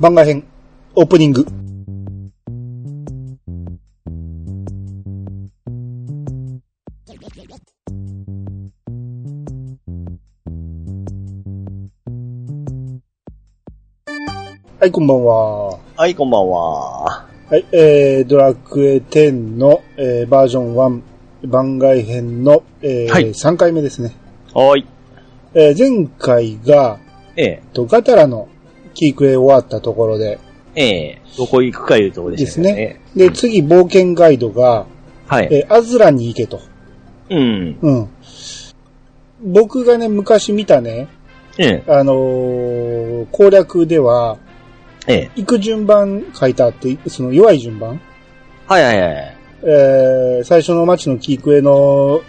番外編、オープニング。はい、こんばんは。はい、こんばんは。はい、えー、ドラクエ10の、えー、バージョン1番外編の、えーはい3回目ですね。はーい。えー前回が、ええ、とガタラのキークエ終わったところでええ、どこ行くかいうところでですしたよね。ね。で、次、冒険ガイドが、はい。えーアズラに行けと。うん。うん。僕がね、昔見たね、ええ、あのー攻略では、ええ。行く順番書いてあって、その弱い順番？はいはいはい。えー最初の街のキークエの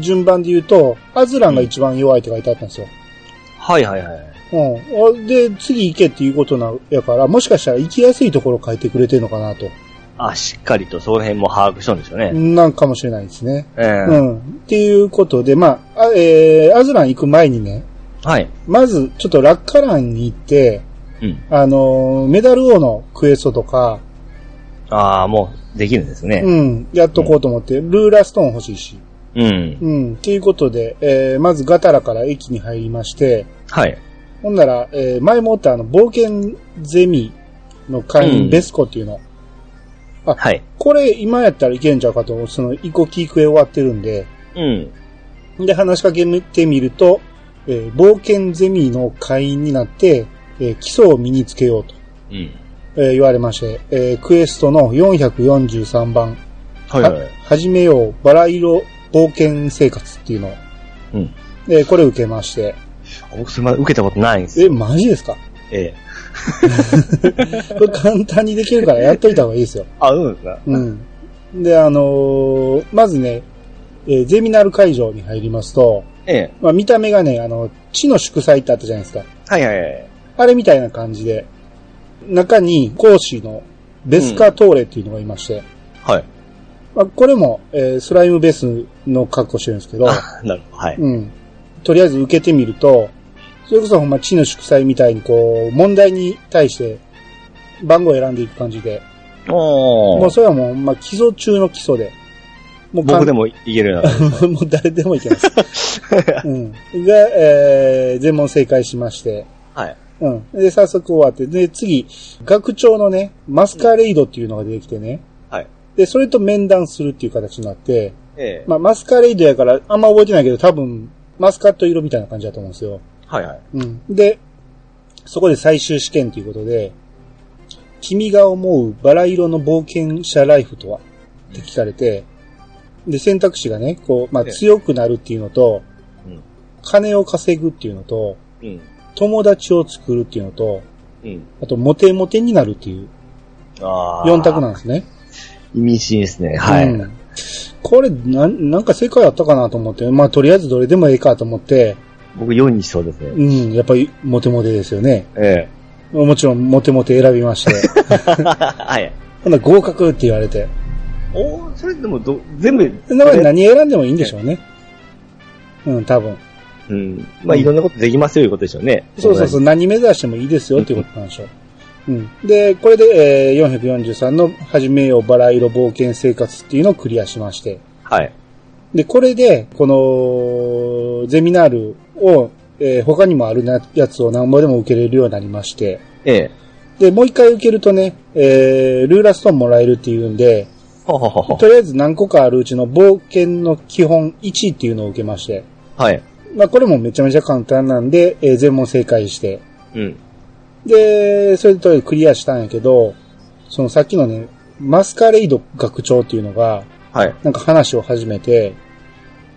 順番で言うと、アズランが一番弱いって書いてあったんですよ。はいはいはい。うん。で、次行けっていうことな、やから、もしかしたら行きやすいところ書いてくれてるのかなと。あ、しっかりとその辺も把握したんですよね。なんかもしれないですね。ええうん。っていうことで、まあ、あえー、アズラン行く前にね、はい。まず、ちょっとラッカランに行って、うん。あのーメダル王のクエストとか、ああ、もう、できるんですね。うん、やっとこうと思って、ルーラーストーン欲しいし。うん。うん。っていうことで、えー、まずガタラから駅に入りまして、はい。ほんなら、えー、前もったあの、冒険ゼミの会員、うんベスコっていうの。はい。これ、今やったらいけんちゃうかと、その、イコキークエ終わってるんで、うん。で、話しかけてみると、えー冒険ゼミの会員になって、えー基礎を身につけようと、うん。えー言われまして、えークエストの443番、はいはい。始めよう、バラ色冒険生活っていうのを、うん。で、これ受けまして、僕、それまで受けたことないんですえ、よ。マジですか？ええ。これ簡単にできるからやっといた方がいいですよ。あ、うんですか？うん。で、あのーまずね、えーゼミナール会場に入りますと、ええ。まあ、見た目がね、あの、地の祝祭ってあったじゃないですか。はいはいはい。あれみたいな感じで、中に講師のベスカトーレっていうのがいまして、はい。まあ、これも、えースライムベースの格好してるんですけど、あ、なるほど。はい。うん。とりあえず受けてみると、それこそほんま地の祝祭みたいにこう、問題に対して番号を選んでいく感じで、おー。もうそれはもう、まあ、基礎中の基礎で。もうも。僕でもいけるな。もう誰でもいけます。うん。が、えー、全問正解しまして、はい。うん。で、早速終わって、で、次、学長のね、マスカレイドっていうのが出てきてね、はい。で、それと面談するっていう形になって、ええ。まあ、マスカレイドやから、あんま覚えてないけど、多分、マスカット色みたいな感じだと思うんですよ。はいはい。うん。で、そこで最終試験ということで、君が思うバラ色の冒険者ライフとは？って聞かれて、で、選択肢がね、こう、まあ、ええ強くなるっていうのと、うん。金を稼ぐっていうのと、うん。友達を作るっていうのと、うん。あと、モテモテになるっていうああ。4択なんですね。意味深ですね。はい。うんこれ、なん、なんか正解あったかなと思って、まあ、とりあえずどれでもええかと思って、僕4にしそうですね。うん、やっぱりモテモテですよね。えもちろん、モテモテ選びまして。え。はい。ほんなら合格って言われて。おーそれでもど、全部。だから何選んでもいいんでしょうね。うん、多分。うん。まあ、いろんなことできますよ、いうことでしょうね。そうそうそう、何目指してもいいですよっていうことなんでしょう。うん。で、これで、えー、443の始めようバラ色冒険生活っていうのをクリアしまして。はい。で、これで、この、ゼミナールを、えー他にもあるなやつを何ぼでも受けれるようになりまして。ええ。で、もう一回受けるとね、えー、ルーラストーンもらえるっていうんで、ほほほほ。とりあえず何個かあるうちの冒険の基本1っていうのを受けまして。はい。まあこれもめちゃめちゃ簡単なんで、えー全問正解して。うん。で、それでとりあえずクリアしたんやけど、そのさっきのね、マスカレイド学長っていうのが、はい。なんか話を始めて、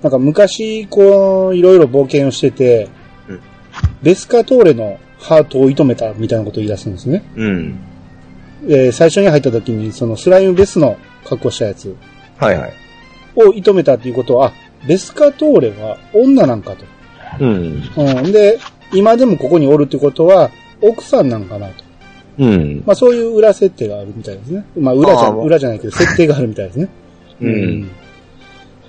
なんか昔、こう、いろいろ冒険をしてて、うんベスカトーレのハートを射止めたみたいなことを言い出すんですね。うん。えー最初に入った時に、そのスライムベスの格好したやつはいはい。を射止めたっていうことは、あ、ベスカトーレは女なんかと。うん。うん。で、今でもここにおるってことは、奥さんなんかなと。うん。まあそういう裏設定があるみたいですね。まあ裏じゃ、裏じゃないけど、設定があるみたいですね。うん。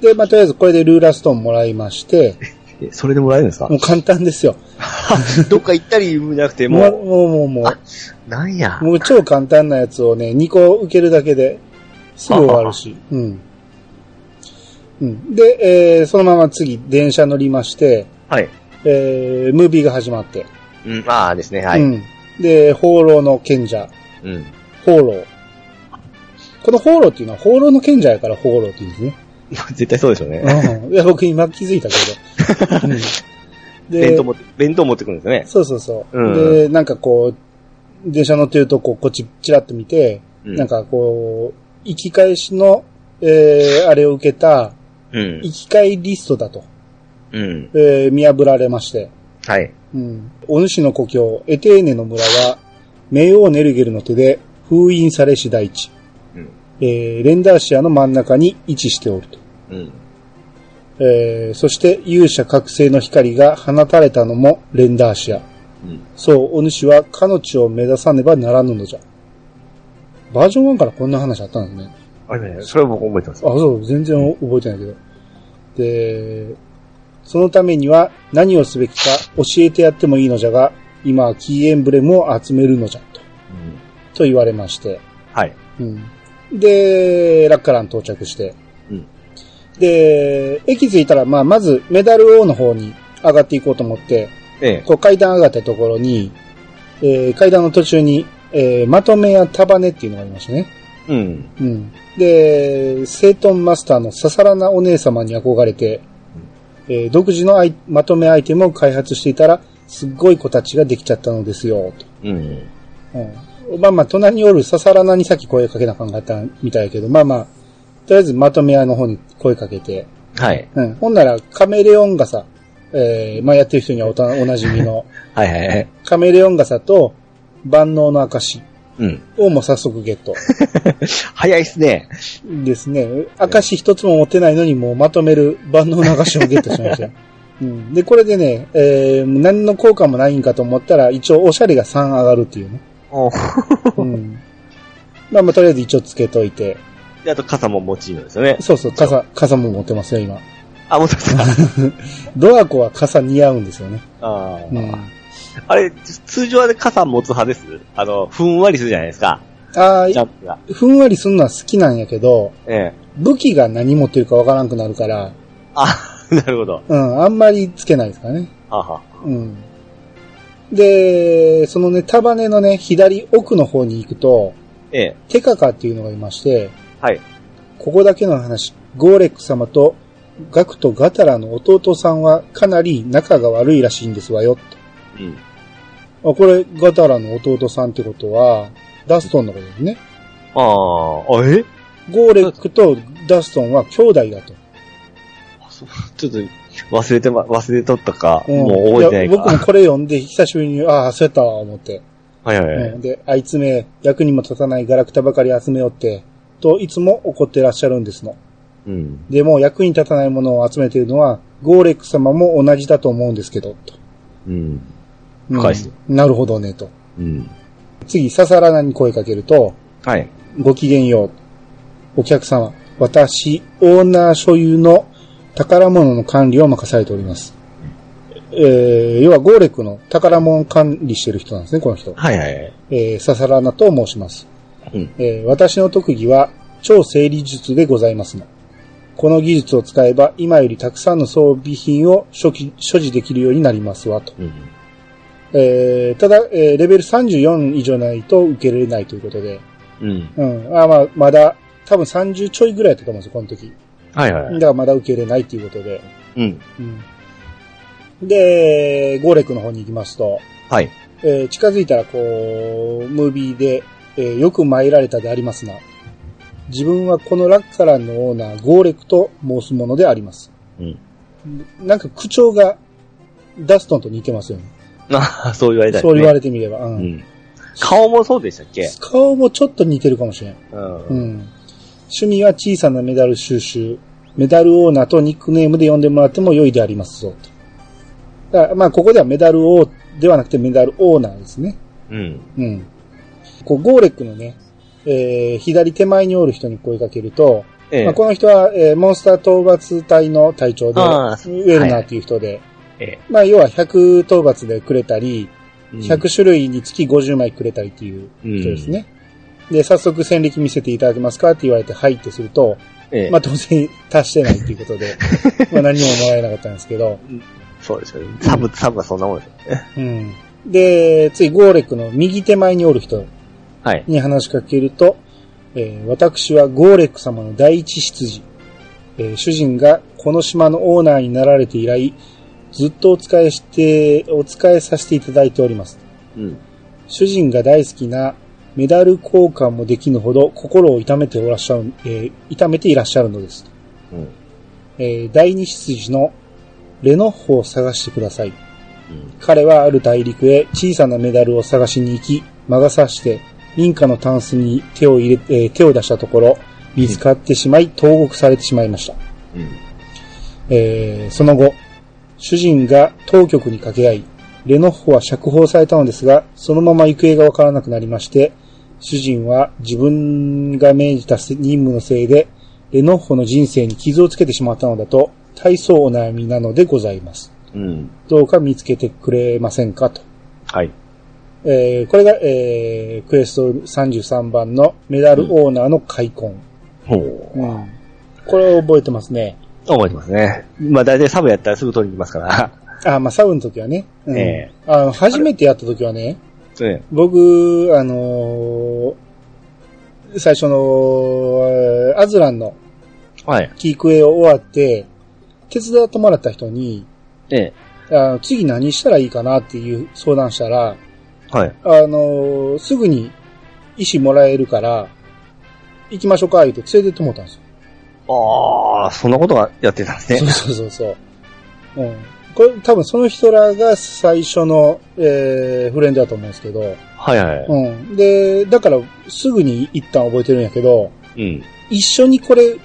で、まあとりあえずこれでルーラーストーンもらいまして、えそれでもらえるんですか？もう簡単ですよ。どっか行ったりじゃなくて、もう、もう、もう、もう、なんやう、。もう超簡単なやつをね、2個受けるだけで、すぐ終わるし。うん。うん。で、えー、そのまま次、電車乗りまして、はい。えー、ムービーが始まって。うん、ああですね、はい。うん。うん。で、放浪の賢者、放浪。この放浪っていうのは、放浪の賢者やから放浪って言うんですね。絶対そうでしょうね。うん。いや、僕今気づいたけど。うん、で弁当持って、弁当持ってくるんですよね。そうそうそう。うんで、なんかこう、電車乗ってると、こう、こっちチラッと見て、うんなんかこう、行き返しの、えー、あれを受けた、うん。行き返リストだと、うん。えー、見破られまして、はい。うん。お主の故郷、エテーネの村は、冥王ネルゲルの手で封印されし大地、うん。えー、レンダーシアの真ん中に位置しておると。うん。えー、そして勇者覚醒の光が放たれたのもレンダーシア。うん。そう、お主は彼女を目指さねばならぬのじゃ。バージョン1からこんな話あったんですね。あれね、それは僕覚えてますあ、。そう、全然覚えてないけど。で、そのためには何をすべきか教えてやってもいいのじゃが、今はキーエンブレムを集めるのじゃ、と、うん。と言われまして。はい。うん。で、ラッカラン到着して。うん。で、駅着いたら、まあ、まずメダル王の方に上がっていこうと思って、ええ。こう階段上がったところに、えー階段の途中に、えーまとめや束ねっていうのがありましたね。うん。うん。で、セイトンマスターのササラナお姉様に憧れて、えー独自のまとめアイテムを開発していたら、すっごい子たちができちゃったのですよ、と。うん。うん。まあまあ、隣におるササラナにさっき声かけなあかったみたいやけど、まあまあ、とりあえずまとめ屋の方に声かけて、はい。うん。ほんなら、カメレオン傘、えー、まあやってる人にはおたおなじみの、はいはいはい。カメレオン傘と万能の証うん。をもう早速ゲット。早いっすね。ですね。証一つも持ってないのにもうまとめる万能の証をゲットしましたよ。うん、で、これでね、えー、何の効果もないんかと思ったら、一応おしゃれが3上がるっていうね。おうん。まあまあ、とりあえず一応つけといて。で、あと傘も持ちいいのですよね。そうそう、傘、傘も持ってますよ、今。あ、持ってますか ドアコは傘似合うんですよね。あーうん。あれ、通常はね傘持つ派です？あの、ふんわりするじゃないですか。ああ。ふんわりすんのは好きなんやけど、ええ。武器が何持ってるかわからんくなるから、あ、なるほど。うん、あんまりつけないですからね。はは。うん。で、そのね、束ねのね、左奥の方に行くと、ええ。テカカっていうのがいまして、はい。ここだけの話、ゴーレック様とガクとガタラの弟さんはかなり仲が悪いらしいんですわよ。うん。とあこれ、ガタラの弟さんってことは、ダストンのことですね。ああ、あ、え？ゴーレックとダストンは兄弟だと。ちょっと忘れてま、忘れとったか、うんもう覚えてないや僕もか。これ読んで久しぶりに、ああ、そうやったわ、思って。はいはいはい。うんで、あいつめ、役にも立たないガラクタばかり集めよって、といつも怒ってらっしゃるんですの。うん。でも、役に立たないものを集めているのは、ゴーレック様も同じだと思うんですけど、と。うん。うん深いなるほどね、と。うん。次、ササラナに声かけると、はい。ごきげんよう。お客様、私、オーナー所有の宝物の管理を任されております。えー、要はゴーレックの宝物を管理してる人なんですね、この人。はいはい。えー、ササラナと申します。うん。えー私の特技は超整理術でございますの。この技術を使えば今よりたくさんの装備品を所持所持できるようになりますわと。うん。えーただ、えーレベル34以上ないと受けられないということで。うん。うん。あまあ、まだ、多分30ちょいぐらいだったと思うんですよ、この時。はいはい。だからまだ受け入れないということで。うん。うん。で、ゴーレックの方に行きますと、はい。えー近づいたらこう、ムービーで、えーよく参られたでありますな。自分はこのラッカランのオーナー、ゴーレクと申すものであります。うん。なんか口調がダストンと似てますよね。ああ、そう言われたい、ね。そう言われてみれば。うんうん。顔もそうでしたっけ？顔もちょっと似てるかもしれん。うん。うん。趣味は小さなメダル収集。メダルオーナーとニックネームで呼んでもらっても良いでありますぞ。とだからまあ、ここではメダル王ではなくてメダルオーナーですね。うん。うん。こう、ゴーレックのね、えー、左手前におる人に声かけると、ええまあ、この人は、えーモンスター討伐隊の隊長で、ウェルナーっていう人で、えまあ、要は100討伐でくれたり、え。100種類につき50枚くれたりっていう人ですね。で、早速戦歴見せていただけますかって言われて、はいってすると、ええ。まあ当然達してないっていうことで、まあ何ももらえなかったんですけど、そうですよね。サブ、サブはそんなもんですよね。うん。で、次、ゴーレックの右手前におる人はい。に話しかけると、えー私はゴーレック様の第一執事。えー主人がこの島のオーナーになられて以来、ずっとお使いして、お使いさせていただいております。うん。主人が大好きなメダル交換もできぬほど心を痛めておらっしゃる、えー痛めていらっしゃるのです。うん。えー第二執事のレノッホを探してください。うん。彼はある大陸へ小さなメダルを探しに行き、魔が差して民家のタンスに手を入れ、えー手を出したところ、見つかってしまい、投獄されてしまいました。うん。えーその後、主人が当局に掛け合い、レノッホは釈放されたのですが、そのまま行方がわからなくなりまして、主人は自分が命じた任務のせいで、レノッホの人生に傷をつけてしまったのだと、大層お悩みなのでございます。うん。どうか見つけてくれませんかと。はい。えーこれが、えークエスト33番のメダルオーナーの開墾。ほう。うん。これを覚えてますね。覚えてますね。まあ大体サブやったらすぐ取りに行きますから。あ、まあ、サブの時はね。うんえあの初めてやった時はね、え僕、あのー最初の、えーアズランのはい。キークエを終わって、手伝ってもらった人に、ええ。あの次何したらいいかなっていう相談したら、はい。あのーすぐに石もらえるから、行きましょうか、言って連れてってもらったんですよ。ああ、そんなことがやってたんですね。そうそうそうそう。うん。これ多分その人らが最初の、えーフレンドだと思うんですけど、はいはい。うん。で、だからすぐに一旦覚えてるんやけど、うん。一緒にこれ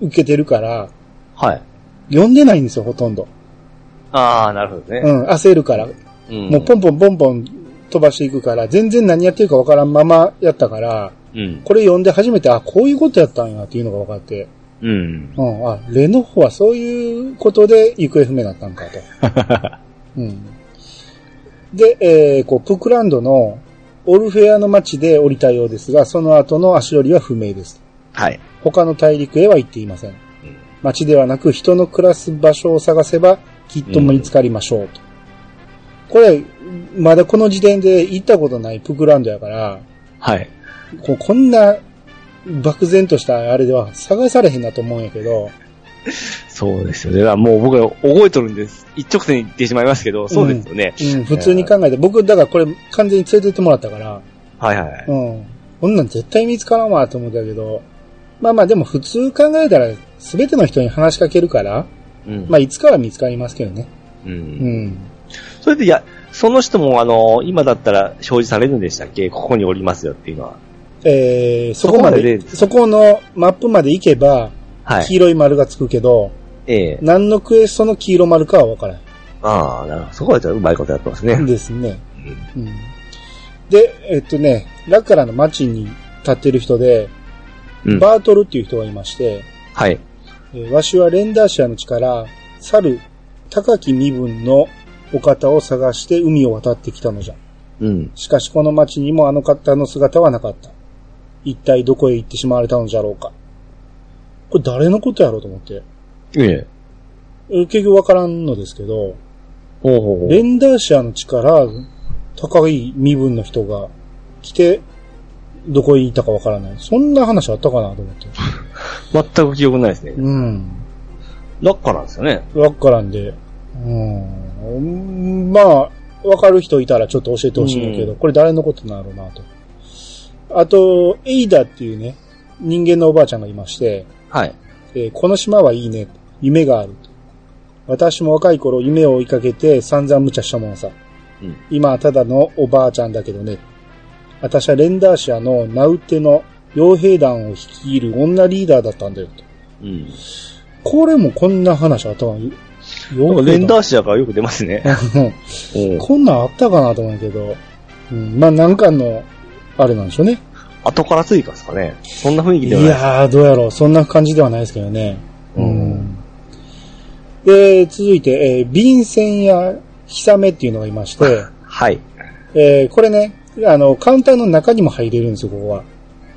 受けてるから、はい。読んでないんですよ、ほとんど。ああ、なるほどね。うん、焦るから。うん。もうポンポンポンポン飛ばしていくから、全然何やってるかわからんままやったから、うん。これ読んで初めて、あ、こういうことやったんやっていうのが分かって、うん。うん、あ、レノフはそういうことで行方不明だったんかと。うん。で、えー、こう、プクランドのオルフェアの町で降りたようですが、その後の足取りは不明です。はい。他の大陸へは行っていません。うん町ではなく人の暮らす場所を探せばきっと見つかりましょうと。これ、まだこの時点で行ったことないプクランドやから、はい。ここんな漠然としたあれでは探されへんなと思うんやけど、そうですよね。もう僕ら覚えとるんです。一直線に言ってしまいますけど、そうですよね。うん、普通に考えて、僕、だからこれ完全に連れてってもらったから、はいはい。うん。こんなん絶対見つからんわと思ったけど、まあまあでも普通考えたら全ての人に話しかけるから、うん。まあいつかは見つかりますけどね。う。うんん。それで、いや、その人も、あの、今だったら表示されるんでしたっけ？ここにおりますよっていうのは。えー、そこまで、そこのマップまで行けば、はい黄。色い丸がつくけど、ええ何のクエストの黄色丸かは分からああ、なるほど。そこはじゃあうまいことやってますね。ん。ですね。うんうん。で、えっとね、ラッカラの町に立ってる人で、うん。バートルっていう人がいまして、はい。えーわしはレンダーシアの地から、猿、高き身分のお方を探して海を渡ってきたのじゃ。うん。しかしこの町にもあの方の姿はなかった。一体どこへ行ってしまわれたのじゃろうか。これ誰のことやろうと思って。ええ。えー結局わからんのですけど、ほうほうほうレンダーシアの地から高い身分の人が来て、どこへ行ったかわからない。そんな話あったかなと思って。全く記憶ないですね。うん。ラッカなんですよね。わからんで。うん。まあ、わかる人いたらちょっと教えてほしいんだけど、うんこれ誰のことなのなと。あと、エイダっていうね、人間のおばあちゃんがいまして、はい。えーこの島はいいね。夢がある。私も若い頃夢を追いかけて散々無茶したものさ。うん。今はただのおばあちゃんだけどね。私はレンダーシアのナウテの傭兵団を率いる女リーダーだったんだよと。うん。これもこんな話あったかななんか傭兵団レンダーシアからよく出ますね。うんこんなんあったかなと思うけど、うん、まあなんかの、あれなんでしょうね。後から追加ですかね。そんな雰囲気いではない。やー、どうやろう。そんな感じではないですけどね。うんで、続いて、えー便箋やヒサメっていうのがいまして、はい。えーこれね、あの、カウンターの中にも入れるんですよ、ここは。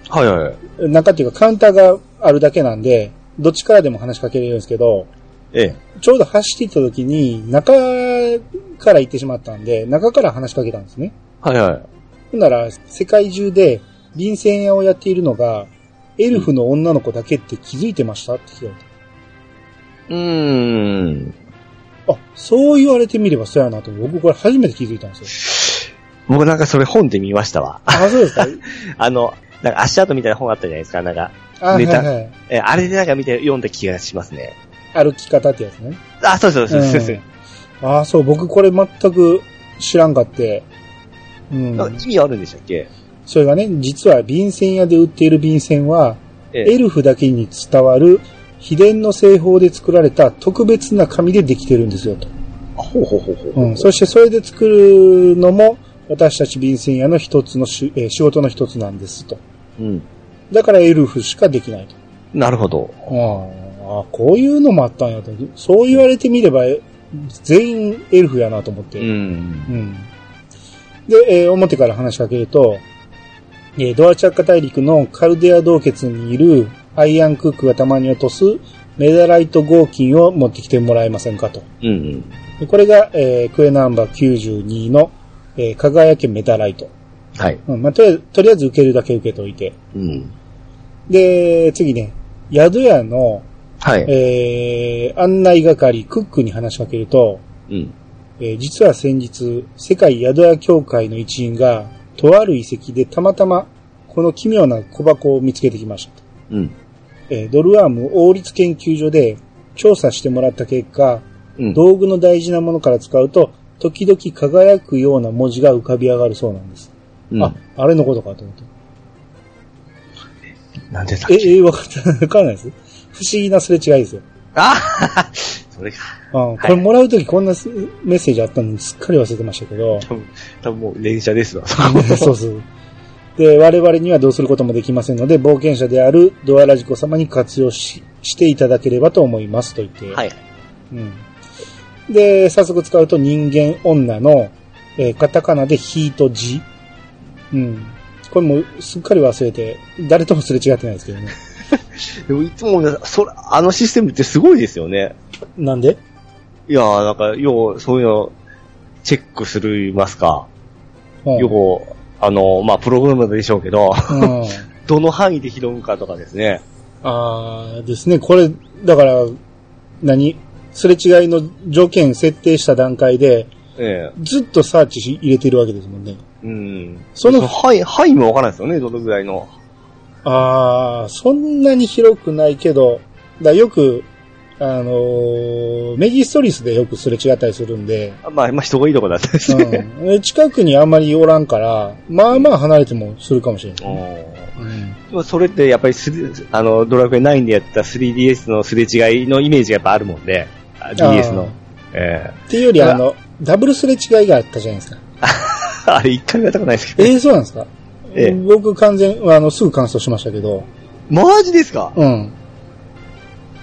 はいはい。中っていうかカウンターがあるだけなんで、どっちからでも話しかけれるんですけど、ええ。ちょうど走っていった時に、中から行ってしまったんで、中から話しかけたんですね。はいはい。ほんなら、世界中で便箋屋をやっているのが、エルフの女の子だけって気づいてました？って聞かれうーん。た。あ、そう言われてみればそうやなと、僕これ初めて気づいたんですよ。僕なんかそれ本で見ましたわ。あ、そうですか？あの、なんか足跡みたいな本あったじゃないですか、なんか。あ、はいネタはい。え、あれでなんか見て読んだ気がしますね。歩き方ってやつね。あ、そうそうそうそうそう。ああ、そう、僕これ全く知らんかって。うん。なんか意味あるんでしたっけ？それがね、実は便箋屋で売っている便箋は、ええエルフだけに伝わる秘伝の製法で作られた特別な紙でできてるんですよと。あほうほうほうほう。うん。そしてそれで作るのも私たち便箋屋の一つのし、えー仕事の一つなんですと。うん。だからエルフしかできないと。なるほど。ああ、こういうのもあったんやと。そう言われてみれば、え全員エルフやなと思って。うん。うん。で、えー表から話しかけると、えードアチャッカ大陸のカルデア洞穴にいるアイアンクックがたまに落とすメダライト合金を持ってきてもらえませんかと。うんうん。でこれが、えークエナンバー92の、えー輝けメダライト。はい。うんまあ、とりあえず、とりあえず受けるだけ受けといて。うん。で、次ね、宿屋の、はい。えー案内係クックに話しかけると、うん。えー実は先日、世界宿屋協会の一員が、とある遺跡でたまたま、この奇妙な小箱を見つけてきました。うん。えードルアーム王立研究所で調査してもらった結果、うん。道具の大事なものから使うと、時々輝くような文字が浮かび上がるそうなんです。うんあ、あれのことかと思って。え、なんでだっけ？え、わかった、わかんないです。不思議なすれ違いですよ。あそれか。うん、これもらうときこんなすメッセージあったのにすっかり忘れてましたけど。多分、多分もう連射ですわ。そうそう。で、我々にはどうすることもできませんので、冒険者であるドアラジコ様に活用ししていただければと思いますと言って。はい。うん。で、早速使うと人間女の、えーカタカナでヒート字。うん。これもすっかり忘れて、誰ともすれ違ってないですけどね。でもいつもね、それ、あのシステムってすごいですよね。なんで？いやー、なんか、よう、そういうの、チェックするますか。うん。よう、あの、まあ、プログラムでしょうけど、うん。どの範囲で拾うかとかですね。あーですね。これ、だから、何？すれ違いの条件設定した段階で、ええずっとサーチし入れてるわけですもんね。うん。その範囲、範囲もわからないですよね、どのぐらいの。ああ、そんなに広くないけど、だよく、あのーメギストリスでよくすれ違ったりするんで、あまあ、まあ、人がいいとこだったですね。うん、近くにあんまりおらんから、まあまあ離れてもするかもしれない。うんそれってやっぱりスリあの、ドラクエ9でやった 3DS のすれ違いのイメージがやっぱあるもんで、あ DS の。えっていうより、あの、ダブルすれ違いがあったじゃないですか。え あれ一回もやったことないですけど。えー、そうなんですか？ええ僕完全、あの、すぐ完走しましたけど、マジですか？うん。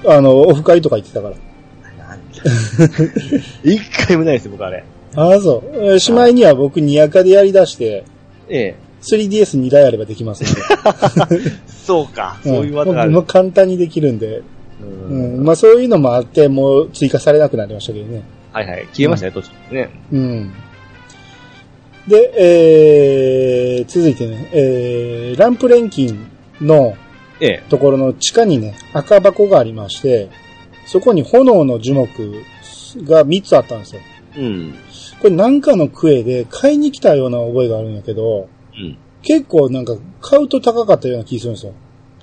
あの、オフ会とか行ってたから。一回もないです、僕あれ。ああ、そう。えーしまいには僕、ニヤカでやり出して、ええ。3DS2 台あればできますんで。そうか、うんそういう技がある。もう簡単にできるんで。ううんん。まあそういうのもあって、もう追加されなくなりましたけどね。はいはい。消えましたね、途中でね。うん。で、えー、続いてね、えー、ランプ錬金のええ。ところの地下にね、赤箱がありまして、そこに炎の樹木が3つあったんですよ。うん。これなんかのクエで買いに来たような覚えがあるんやけど、うん。結構なんか買うと高かったような気するんですよ。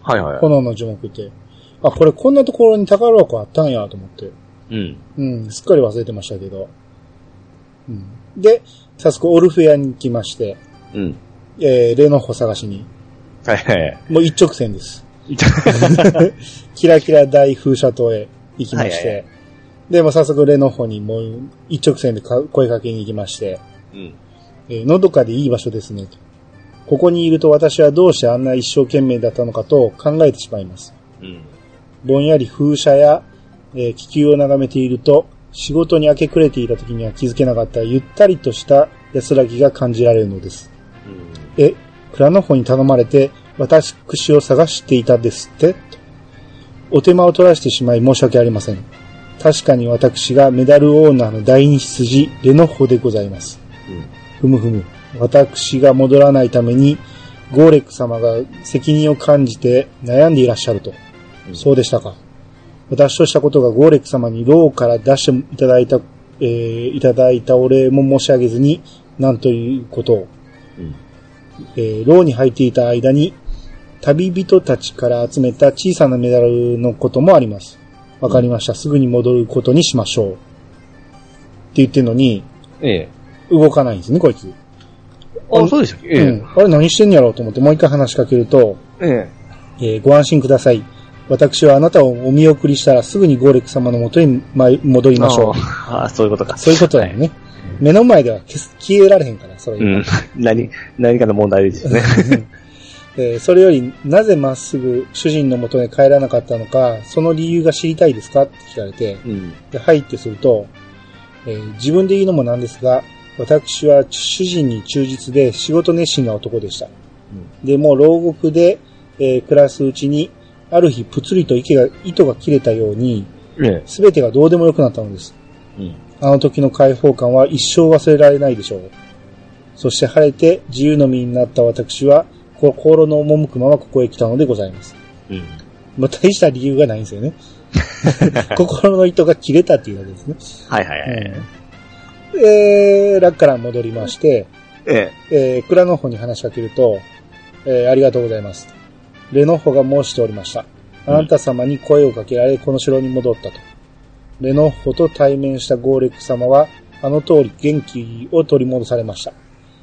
はいはい。炎の樹木って。あ、これこんなところに宝箱あったんやと思って。うん。うん、すっかり忘れてましたけど。うん。で、早速オルフェアに来まして、うん。えー、レノホ探しに。はいはい。もう一直線です。キラキラ大風車島へ行きまして、はいはいで、もう早速レノホにもう一直線でか声かけに行きまして、うん。えーのどかでいい場所ですねと。ここにいると私はどうしてあんな一生懸命だったのかと考えてしまいます。うん。ぼんやり風車や、えー気球を眺めていると、仕事に明け暮れていた時には気づけなかったゆったりとした安らぎが感じられるのです。え、蔵の方に頼まれて、私を探していたですってお手間を取らせてしまい申し訳ありません。確かに私がメダルオーナーの第二筋、レノッホでございます。ふむふむ。私が戻らないために、ゴーレック様が責任を感じて悩んでいらっしゃると。うんそうでしたか。私としたことがゴーレック様にローから出していただいた、えーいただいたお礼も申し上げずに、なんということを。うんえーローに入っていた間に、旅人たちから集めた小さなメダルのこともあります。わかりました。すぐに戻ることにしましょう。って言ってんのに、ええ。動かないんですね、こいつ。あ、そうでしたっけ？えうん。あれ何してんやろうと思ってもう一回話しかけると、え。ええーご安心ください。私はあなたをお見送りしたらすぐにゴーレク様の元にま戻りえ。ましょう。ああ、そういうことか。そういうことだよね。目の前では消す消えられへんから、それ。うん。何、何かの問題ですよね。えーそれより、なぜまっすぐ主人の元へ帰らなかったのか、その理由が知りたいですか？って聞かれて、うん。で、はいってすると、えー自分で言うのもなんですが、私は主人に忠実で仕事熱心な男でした。で、もう牢獄で、えー暮らすうちに、ある日、ぷつりと糸が糸が切れたように、ええ。すべてがどうでもよくなったのです。うん。あの時の解放感は一生忘れられないでしょう。そして晴れて自由の身になった私は、心の赴くままここへ来たのでございます。うん。まあ、大した理由がないんですよね。心の糸が切れたっていうだけですね。はいはいはい。うん、えー、ラッから戻りまして、ええー、蔵の方に話しかけると、えー、ありがとうございます。レノッホが申しておりました。あなた様に声をかけられ、この城に戻ったと。レノッホと対面したゴーレック様は、あの通り元気を取り戻されました。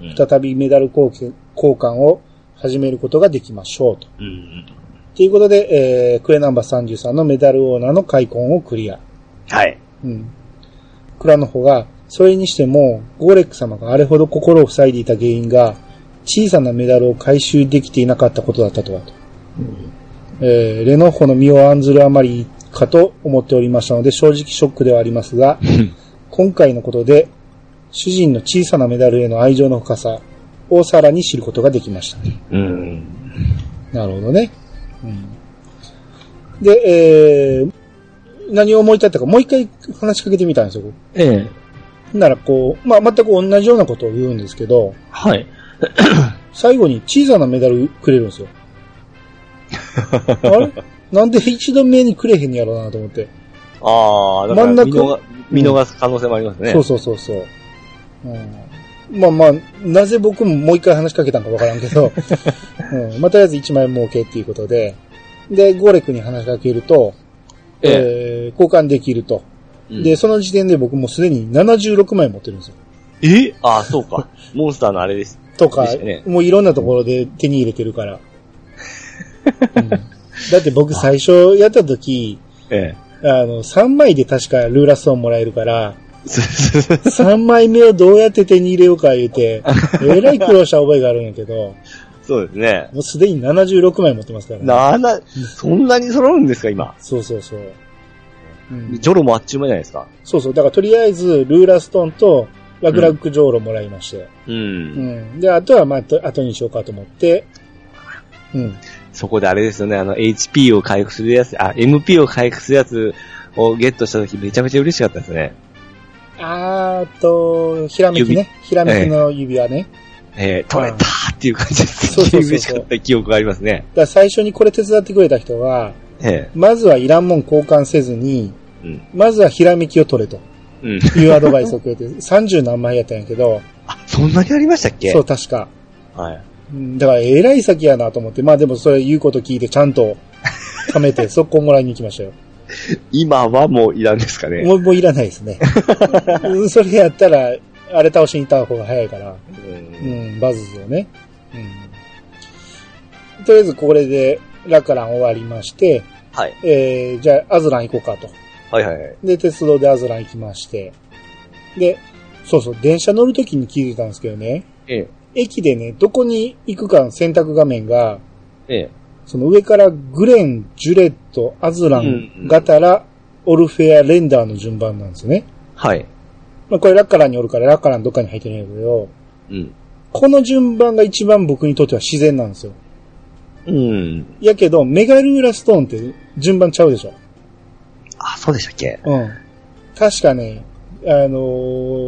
え。再びメダル交換を始めることができましょうと。うん。ということで、えー、クエナンバー33のメダルオーナーの開墾をクリア。はい。うん。クラの方が、それにしても、ゴーレック様があれほど心を塞いでいた原因が、小さなメダルを回収できていなかったことだったとはと。えー、レノッホの身を案ずるあまりかと思っておりましたので、正直ショックではありますが、今回のことで、主人の小さなメダルへの愛情の深さをさらに知ることができました。うん。なるほどね。うん、で、えー、何を思い立ったか、もう一回話しかけてみたんですよ。ええ。ならこう、まあ、全く同じようなことを言うんですけど、はい。最後に小さなメダルくれるんですよ。あれ？なんで一度目にくれへんやろうなと思って。ああ、だから真ん中？見逃見逃す可能性もありますね。そうそうそうそう。うん、まあまあ、なぜ僕ももう一回話しかけたんかわからんけど、うん、まあ、とりあえず1万円儲けっていうことで、で、ゴーレクに話しかけると、ええー交換できると。え。で、その時点で僕もうすでに76枚持ってるんですよ。え？ああ、そうか。モンスターのあれです。とか、ねもういろんなところで手に入れてるから。うんだって僕最初やった時、えあの、3枚で確かルーラストーンもらえるから、え。すすす3枚目をどうやって手に入れようか言うて、えらい苦労した覚えがあるんやけど、そうですね。もうすでに76枚持ってますからね。なな、そんなに揃うんですか、今？そうそうそう。うん、ジョロもあっちゅう間じゃないですか。そうそう。だからとりあえず、ルーラストーンとラクラックジョーロもらいまして。う。うんん。で、あとはまあ、と後にしようかと思って、うん。そこであれですよね、あの、HP を回復するやつ、あ、MP を回復するやつをゲットした時めちゃめちゃ嬉しかったですね。あーと、ひらめきね。ひらめきの指輪ね。えー、取れたーっていう感じです。そうそう嬉しかった記憶がありますね。だ最初にこれ手伝ってくれた人は、えまずはいらんもん交換せずに、え。うん。まずはひらめきを取れとうん。いうアドバイスをくれて、30何枚やったんやけど、あ、そんなにありましたっけ？そう、確か。はい。うんだから、えらい先やなと思って、まあでもそれ言うこと聞いてちゃんと貯めて、速攻もらいに行きましたよ。今はもういらんですかね。もう、もういらないですね。うんそれやったら、あれ倒しに行った方が早いから。う。うんん、バズズをね。うん。とりあえずこれで、ラカラン終わりまして、はい。えー、じゃあ、アズラン行こうかと。はいはいはい。で、鉄道でアズラン行きまして。で、そうそう、電車乗るときに気づいたんですけどね、ええ。駅でね、どこに行くかの選択画面が、ええ。その上からグレン、ジュレット、アズラうんン、ガタラ、オルフェア、レンダーの順番なんですよね。はい。まあこれラッカランにおるからラッカランどっかに入ってるんやけど、うん。この順番が一番僕にとっては自然なんですよ。うん。やけど、メガルーラストーンって順番ちゃうでしょ。あ、そうでしたっけ？うん。確かね、あの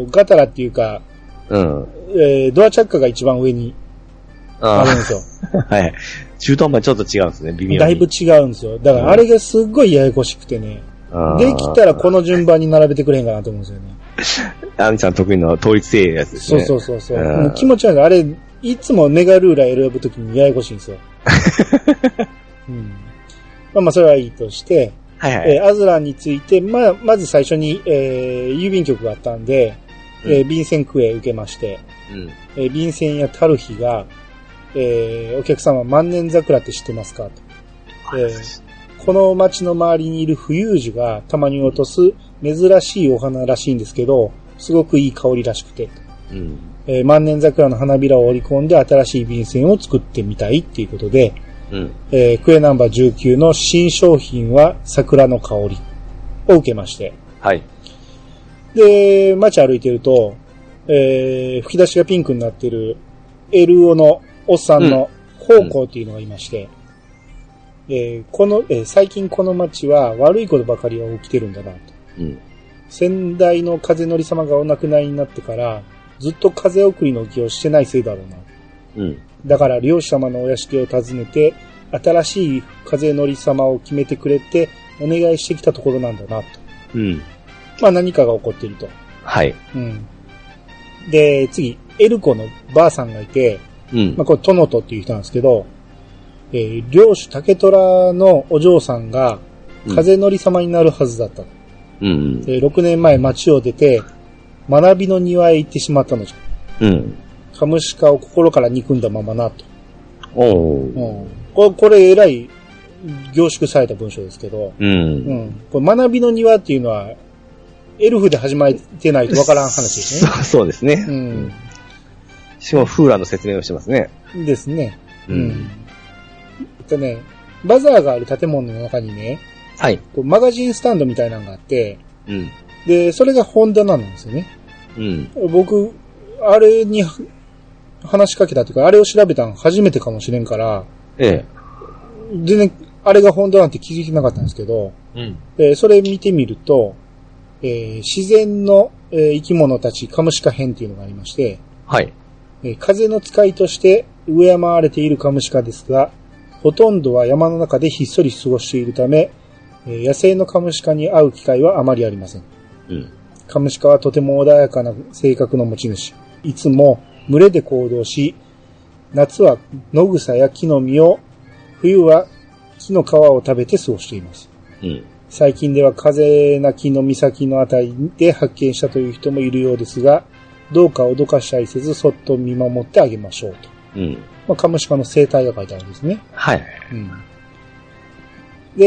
ーガタラっていうか、うん。えードアチャッカが一番上にああるんですよ。あ、はい。中途半端にちょっと違うんですね、微妙に。だいぶ違うんですよ。だからあれがすっごいややこしくてね。あーできたらこの順番に並べてくれへんかなと思うんですよね。アミちゃん得意の統一性やつですそうね。そうそうそう。うん気持ち悪い。あれ、いつもメガルーラ選ぶときにややこしいんですよ。うん。まあまあそれはいいとして、はいはい。えーアズランについて、まあ、まず最初に、えー郵便局があったんで、えー便箋区へ受けまして、うん。えー便箋やタルヒが、えーお客様万年桜って知ってますか？と。えーこの街の周りにいる浮遊樹がたまに落とす珍しいお花らしいんですけど、すごくいい香りらしくて、うん。えー万年桜の花びらを織り込んで新しい便箋を作ってみたいっていうことで、うん。えークエナンバー19の新商品は桜の香りを受けまして、はい。で、街歩いてると、えー吹き出しがピンクになってるエルオのおっさんの方向っていうのがいまして、えーこの、えー最近この街は悪いことばかりが起きてるんだなと。うん。先代の風乗り様がお亡くなりになってから、ずっと風送りの儀をしてないせいだろうな。うん。だから漁師様のお屋敷を訪ねて、新しい風乗り様を決めてくれて、お願いしてきたところなんだなと。うん。まあ何かが起こっていると。はい。うん。で、次、エルコのばあさんがいて、うんまあ、。これトノトっていう人なんですけど、えー、領主竹虎のお嬢さんが風乗り様になるはずだった。うん。で6年前町を出て、学びの庭へ行ってしまったのじゃ。うん。カムシカを心から憎んだままなと。おうー。ん。これ、これ、えらい凝縮された文章ですけど、う。うんん。これ学びの庭っていうのは、エルフで始まってないとわからん話ですね。そうそうですね。うん。しかもフーラーの説明をしてますね。ですね。ううん。えっとね、バザーがある建物の中にね、はい。こうマガジンスタンドみたいなのがあって、うん。で、それが本棚なんですよね。うん。僕、あれに話しかけたというか、あれを調べたの初めてかもしれんから、ええ。全然、あれが本棚って気づいてなかったんですけど、うん。えーそれ見てみると、えー自然の、えー生き物たち、カムシカ編っていうのがありまして、はい。えー風の使いとして敬われているカムシカですが、ほとんどは山の中でひっそり過ごしているため、えー野生のカムシカに会う機会はあまりありません。うん。カムシカはとても穏やかな性格の持ち主。いつも群れで行動し、夏は野草や木の実を、冬は木の皮を食べて過ごしています。うん。最近では風なきの岬のあたりで発見したという人もいるようですが、どうか脅かしたりせず、そっと見守ってあげましょうと。うん。まあ、カムシカの生態が書いてあるんですね。はい。うん。で、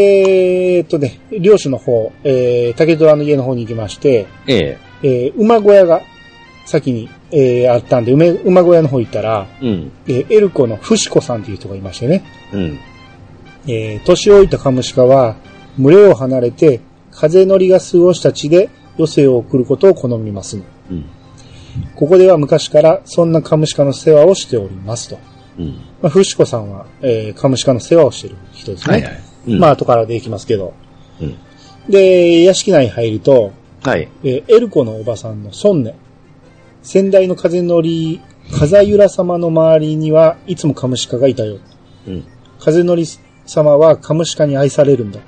えっとね、漁師の方、えー、竹虎の家の方に行きまして、ええ。えー、馬小屋が先に、えー、あったんで、馬馬小屋の方行ったら、うん。えーエルコのフシコさんっていう人がいましてね、うん。えー、年老いたカムシカは、群れを離れて、風乗りが過ごした地で余生を送ることを好みます。うん。ここでは昔からそんなカムシカの世話をしておりますと。うん。まあ、フシコさんは、えー、カムシカの世話をしている人ですね。はいはい。うんまあ、後からできますけど。うん。で、屋敷内に入ると、はい。えーエルコのおばさんのソンネ。先代の風乗り、風由良様の周りにはいつもカムシカがいたよ。うん。風乗り様はカムシカに愛されるんだ。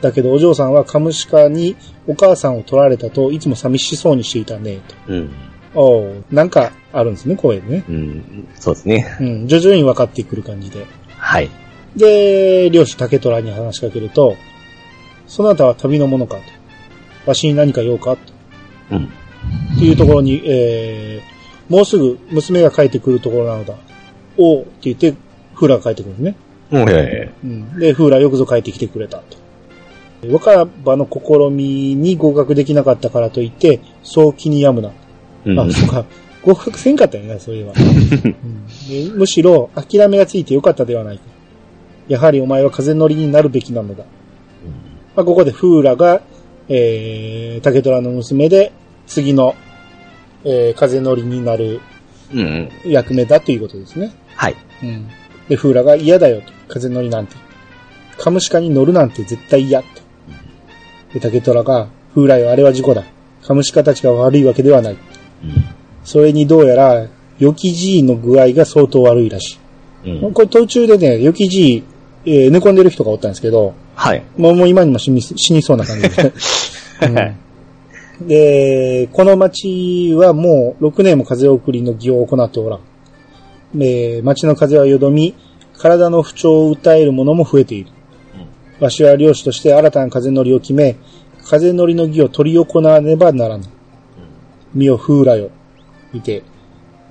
だけどお嬢さんはカムシカにお母さんを取られたといつも寂しそうにしていたね、うん。と。おうなんかあるんですね、声でね。うん。そうですね。うん、徐々に分かってくる感じで。はい。で、漁師竹虎に話しかけると、そなたは旅の者かと。わしに何か用かと。うん。っていうところに、えー、もうすぐ娘が帰ってくるところなのだ。おうって言って、フーラが帰ってくるんですね。うん。で、フーラよくぞ帰ってきてくれたと。若葉の試みに合格できなかったからといって、そう気に病むな。え。うん。あ、そうか。合格せんかったよね、そういえば、うんでむしろ、諦めがついてよかったではないか。やはりお前は風乗りになるべきなのだ。まあ、ここでフーラが、えー、竹虎の娘で、次の、えー、風乗りになるうんうん。役目だということですね。はい。うん。で、フーラが嫌だよと。風乗りなんて。カムシカに乗るなんて絶対嫌と。で、竹虎が、フーラよ、あれは事故だ。カムシカたちが悪いわけではない。うん。それにどうやら、ヨキジーの具合が相当悪いらしい。うん。これ途中でね、ヨキジー、えー寝込んでる人がおったんですけど、はい。もうもう今にも死に死にそうな感じで。うんで、この町はもう6年も風送りの儀を行っておらん。えー町の風はよどみ、体の不調を訴える者も増えている。わしは漁師として新たな風乗りを決め、風乗りの儀を取り行わねばならぬ。身を風らよ。見て、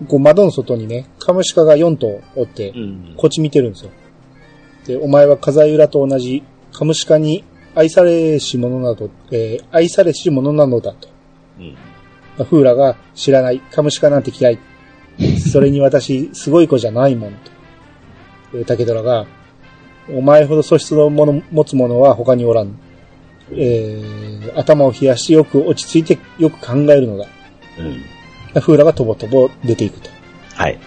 こう窓の外にね、カムシカが4頭おって、うん。こっち見てるんですよ。で、お前は風浦と同じ、カムシカに愛されし者など、えー愛されし者なのだと。うん。フーラが知らない、カムシカなんて嫌い。それに私、すごい子じゃないもんと。えー竹虎が、お前ほど素質のもの持つ者は他におらん。えー頭を冷やしてよく落ち着いてよく考えるのだ。うん。フーラがとぼとぼ出ていくと。はい。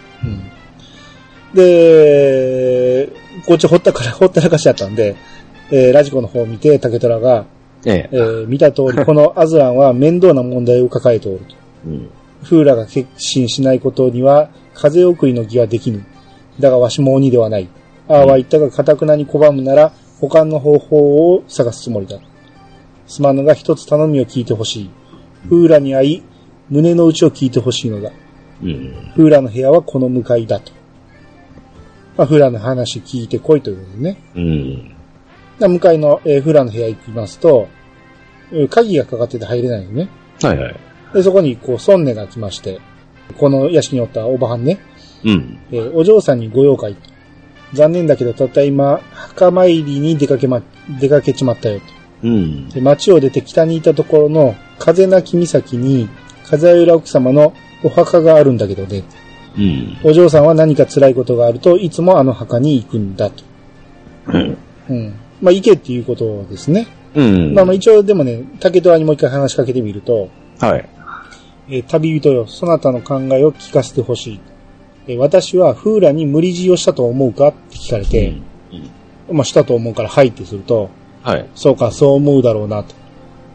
で、こっちほったから、ほったらかしちゃったんで、えーラジコの方を見て、竹虎が、ええ。えー見た通り、このアズランは面倒な問題を抱えておると。うん。フーラが決心しないことには、風送りの儀はできぬ。だがわしも鬼ではない。ああは言ったが、かたくなに拒むなら、他の方法を探すつもりだ。すまぬが一つ頼みを聞いてほしい。フーラに会い、胸の内を聞いてほしいのだ。うん。フーラの部屋はこの向かいだと。まあ、フーラの話聞いてこいということでね。うん。で向かいの、えーフーラの部屋行きますと、えー鍵がかかってて入れないのね。はいはい。で、そこに、こう、ソンネが来まして、この屋敷におったおばはんね、うん。えーお嬢さんにご用かいと。残念だけど、たった今、墓参りに出かけま、出かけちまったよと。うん。で、町を出て北にいたところの、風なき岬に、風浦奥様のお墓があるんだけどね、うん。お嬢さんは何か辛いことがあるといつもあの墓に行くんだと。うん。うん。まあ、行けっていうことですね。うん。まあまあ一応でもね、竹虎にもう一回話しかけてみると、はい。えー旅人よ、そなたの考えを聞かせてほしい。えー私はフーラに無理強いをしたと思うか？って聞かれて、うん。まあしたと思うからはいってすると、はい。そうか、そう思うだろうなと。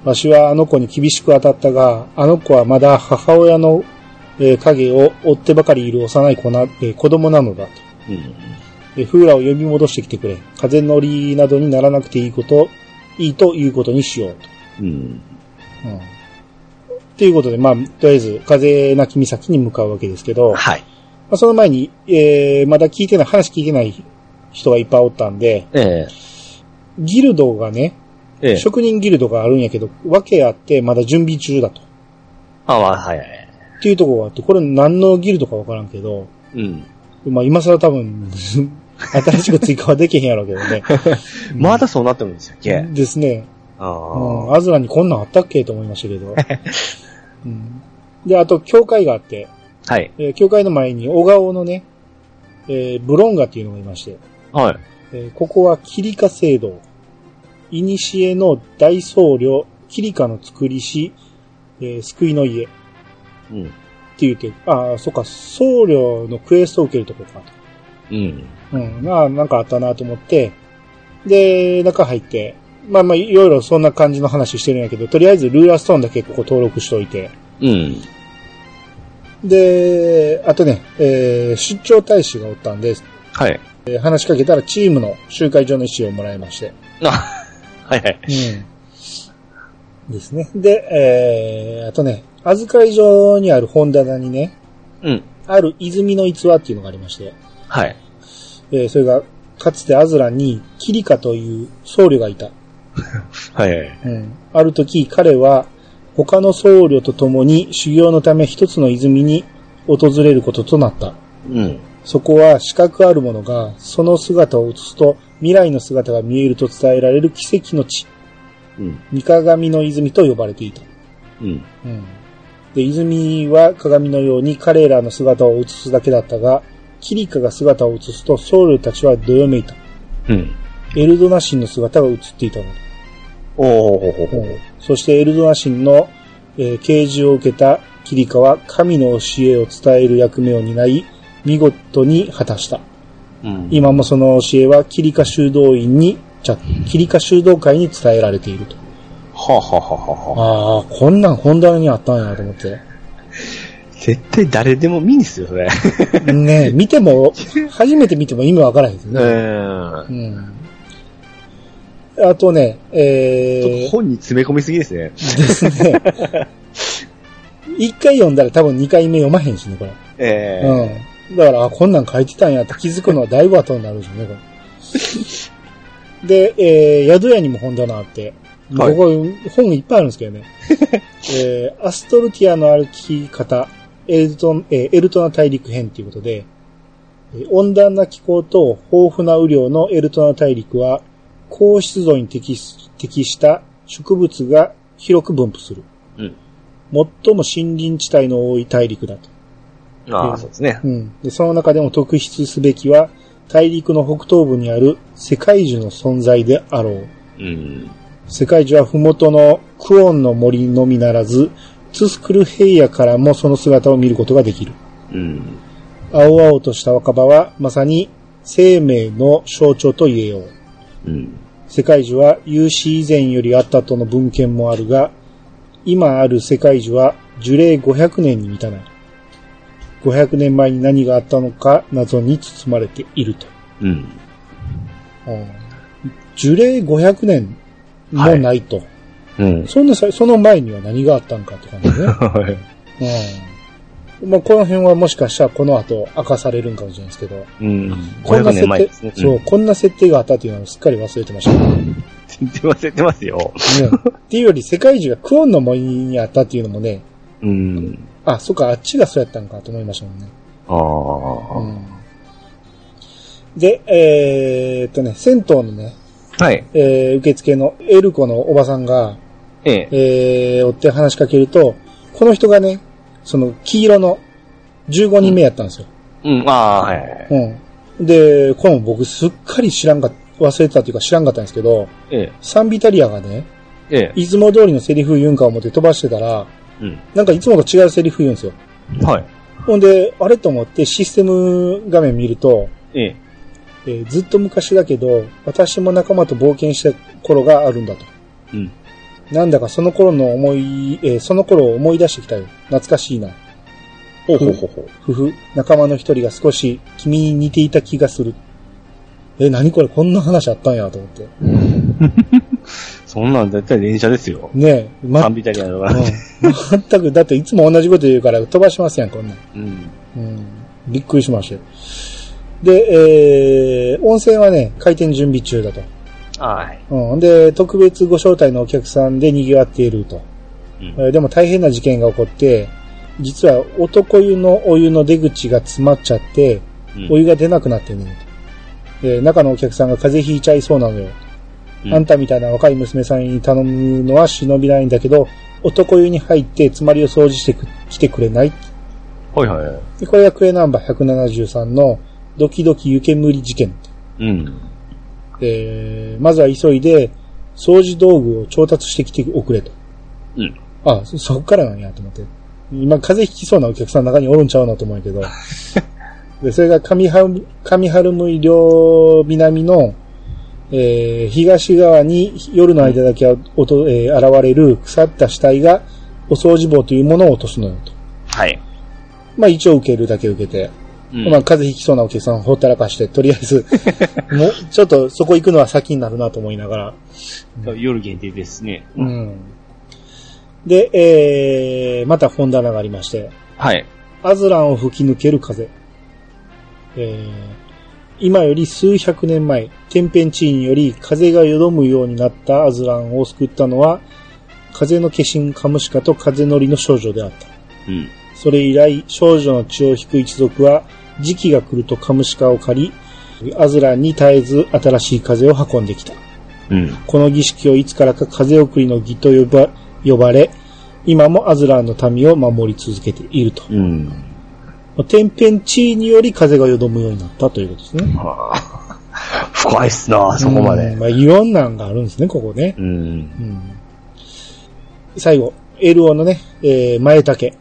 わしはあの子に厳しく当たったが、あの子はまだ母親の、えー影を追ってばかりいる幼い子な、えー子供なのだと。うん。えーフーラを呼び戻してきてくれ。風乗りなどにならなくていいこと、いいということにしようと。うん。うん。っていうことで、まあ、とりあえず、風なき岬に向かうわけですけど、まはい。あ、その前に、えー、まだ聞いてない、話聞いてない人がいっぱいおったんで、ええ。ギルドがね、ええ。職人ギルドがあるんやけど、わけあってまだ準備中だと。あ、まあ、はいはい。っていうところがあって、これ何のギルドかわからんけど、うん。まあ今更多分、新しく追加はできへんやろうけどね。まだそうなってるんですよっけですね。あうん、あ。アズラにこんなんあったっけ？と思いましたけど。うん、で、あと、教会があって、はい。えー教会の前に小顔のね、えーブロンガっていうのがいまして、はい。えーここはキリカ聖堂。いにしえの大僧侶、キリカの作りし、えー救いの家ってうん。言って、ああ、そっか、僧侶のクエストを受けるとこかうん。と。うん、まあ、なんかあったなと思って、で、中入って、まあまあ、いろいろそんな感じの話してるんやけど、とりあえずルーラーストーンだけここ登録しといて、うん。で、あとね、えー出張大使がおったんで、はい。えー話しかけたらチームの集会所の意思をもらいまして。あ、はいはい。うん。ですね。で、えー、あとね、預かり所にある本棚にね、うん。ある泉の逸話っていうのがありまして、はい。えーそれが、かつてアズラにキリカという僧侶がいた。はいはい。うん。ある時、彼は他の僧侶と共に修行のため一つの泉に訪れることとなった。うん。そこは視覚ある者がその姿を映すと未来の姿が見えると伝えられる奇跡の地、うん。三鏡の泉と呼ばれていた。うん。うん。で、泉は鏡のように彼らの姿を映すだけだったが、キリカが姿を映すと僧侶たちはどよめいた。うん。エルドナ神の姿が映っていたのだ。おおほほほほ。そしてエルドア神の、えー啓示を受けたキリカは神の教えを伝える役目を担い、見事に果たした。うん。今もその教えはキリカ修道院に、じゃ、キリカ修道会に伝えられていると。はあ、はあはあはあ、ああ、こんなん本棚にあったんやと思って。絶対誰でも見んですよ、それ。ねえ見ても、初めて見ても意味わからへんですうね。ん う。ん。あとね、えちょっーと、本に詰め込みすぎですね。ですね。一回読んだら多分二回目読まへんしね、これ。ええうん。だから、あ、こんなん書いてたんやって気づくのはだいぶ後になるんですよね、これ。で、えー、宿屋にも本棚あって、はいここ本いっぱいあるんですけどね。えー、アストルティアの歩き方、エルトン、えーエルトナ大陸編ということで、えー温暖な気候と豊富な雨量のエルトナ大陸は、高湿度に適し適した植物が広く分布する。うん。最も森林地帯の多い大陸だと。ああ、そうですね。うん。で、その中でも特筆すべきは、大陸の北東部にある世界樹の存在であろう。うん。世界樹は麓のクオンの森のみならず、ツスクル平野からもその姿を見ることができる。うん。青々とした若葉はまさに生命の象徴と言えよう。うん。世界樹は有史以前よりあったとの文献もあるが、今ある世界樹は樹齢500年に満たない。500年前に何があったのか謎に包まれていると。うん。樹齢500年もないと。うん。そんなさ、その前には何があったんかって感じね。はい。うん。まあ、この辺はもしかしたらこの後明かされるんかもしれないですけど。うん。500こんな設定ね。そう、こんな設定があったっていうのをすっかり忘れてましたね。ね全然忘れてますよ。っていうより世界中がクオンの森にあったっていうのもね、うん。あ、そっか、あっちがそうやったんかと思いましたもんね。ああ。うん。で、えーっとね、銭湯のね、はい。えー受付のエルコのおばさんが、ええ。えー、追って話しかけると、この人がね、その黄色の15人目やったんですよ。うん、ああ、はいはい。うん。で、この僕すっかり知らんか忘れてたというか知らんかったんですけど、ええ。サンビタリアがね、ええ。いつも通りのセリフ言うんか思って飛ばしてたら、うん。なんかいつもと違うセリフ言うんですよ。はい。ほんで、あれと思ってシステム画面見ると、ええ。えーずっと昔だけど、私も仲間と冒険した頃があるんだと。うん。なんだかその頃の思い、えーその頃を思い出してきたよ。懐かしいな。ほうほうほうほう。ふふ、仲間の一人が少し君に似ていた気がする。え、何これ？こんな話あったんやと思って。そんなんだったら電車ですよ。ねえ、ま、サンビタリアのが。うん全く、だっていつも同じこと言うから飛ばしますやん、こんなん。うん。うん。びっくりしましたよ。で、えー、温泉はね、開店準備中だと。はい。うん。で、特別ご招待のお客さんで賑わっていると。うんえーでも大変な事件が起こって、実は男湯のお湯の出口が詰まっちゃって、うんお湯が出なくなってんねんと。えー中のお客さんが風邪ひいちゃいそうなのよ。うんあんたみたいな若い娘さんに頼むのは忍びないんだけど、男湯に入って詰まりを掃除してく来てくれないはいはい。でこれがクレナンバー173のドキドキ湯煙事件。うん。えーまずは急いで掃除道具を調達してきておくれと。うん。あ、そ、そっからなんやと思って。今風邪ひきそうなお客さんの中におるんちゃうのと思うけど。で、それが上春、上春向両南の、えー東側に夜の間だけおと、えー現れる腐った死体がお掃除棒というものを落とすのよと。はい。まあ一応受けるだけ受けて、うんまあ風邪ひきそうなお客さんをほったらかして、とりあえず、もうちょっとそこ行くのは先になるなと思いながら。夜限定ですね。うん。で、えー、また本棚がありまして、はい。アズランを吹き抜ける風。えー今より数百年前、天変地異により風がよどむようになったアズランを救ったのは、風の化身カムシカと風のりの少女であった。うん。それ以来、少女の血を引く一族は、時期が来るとカムシカを借り、アズランに絶えず新しい風を運んできた。うん。この儀式をいつからか風送りの儀と呼ば呼ばれ、今もアズラーの民を守り続けていると。うん。天変地異により風がよどむようになったということですね。はあ。深いっすな、そこまでうん。まあ、いろんなんがあるんですね、ここね。うん。うん。最後、エルオのね、えー、前竹。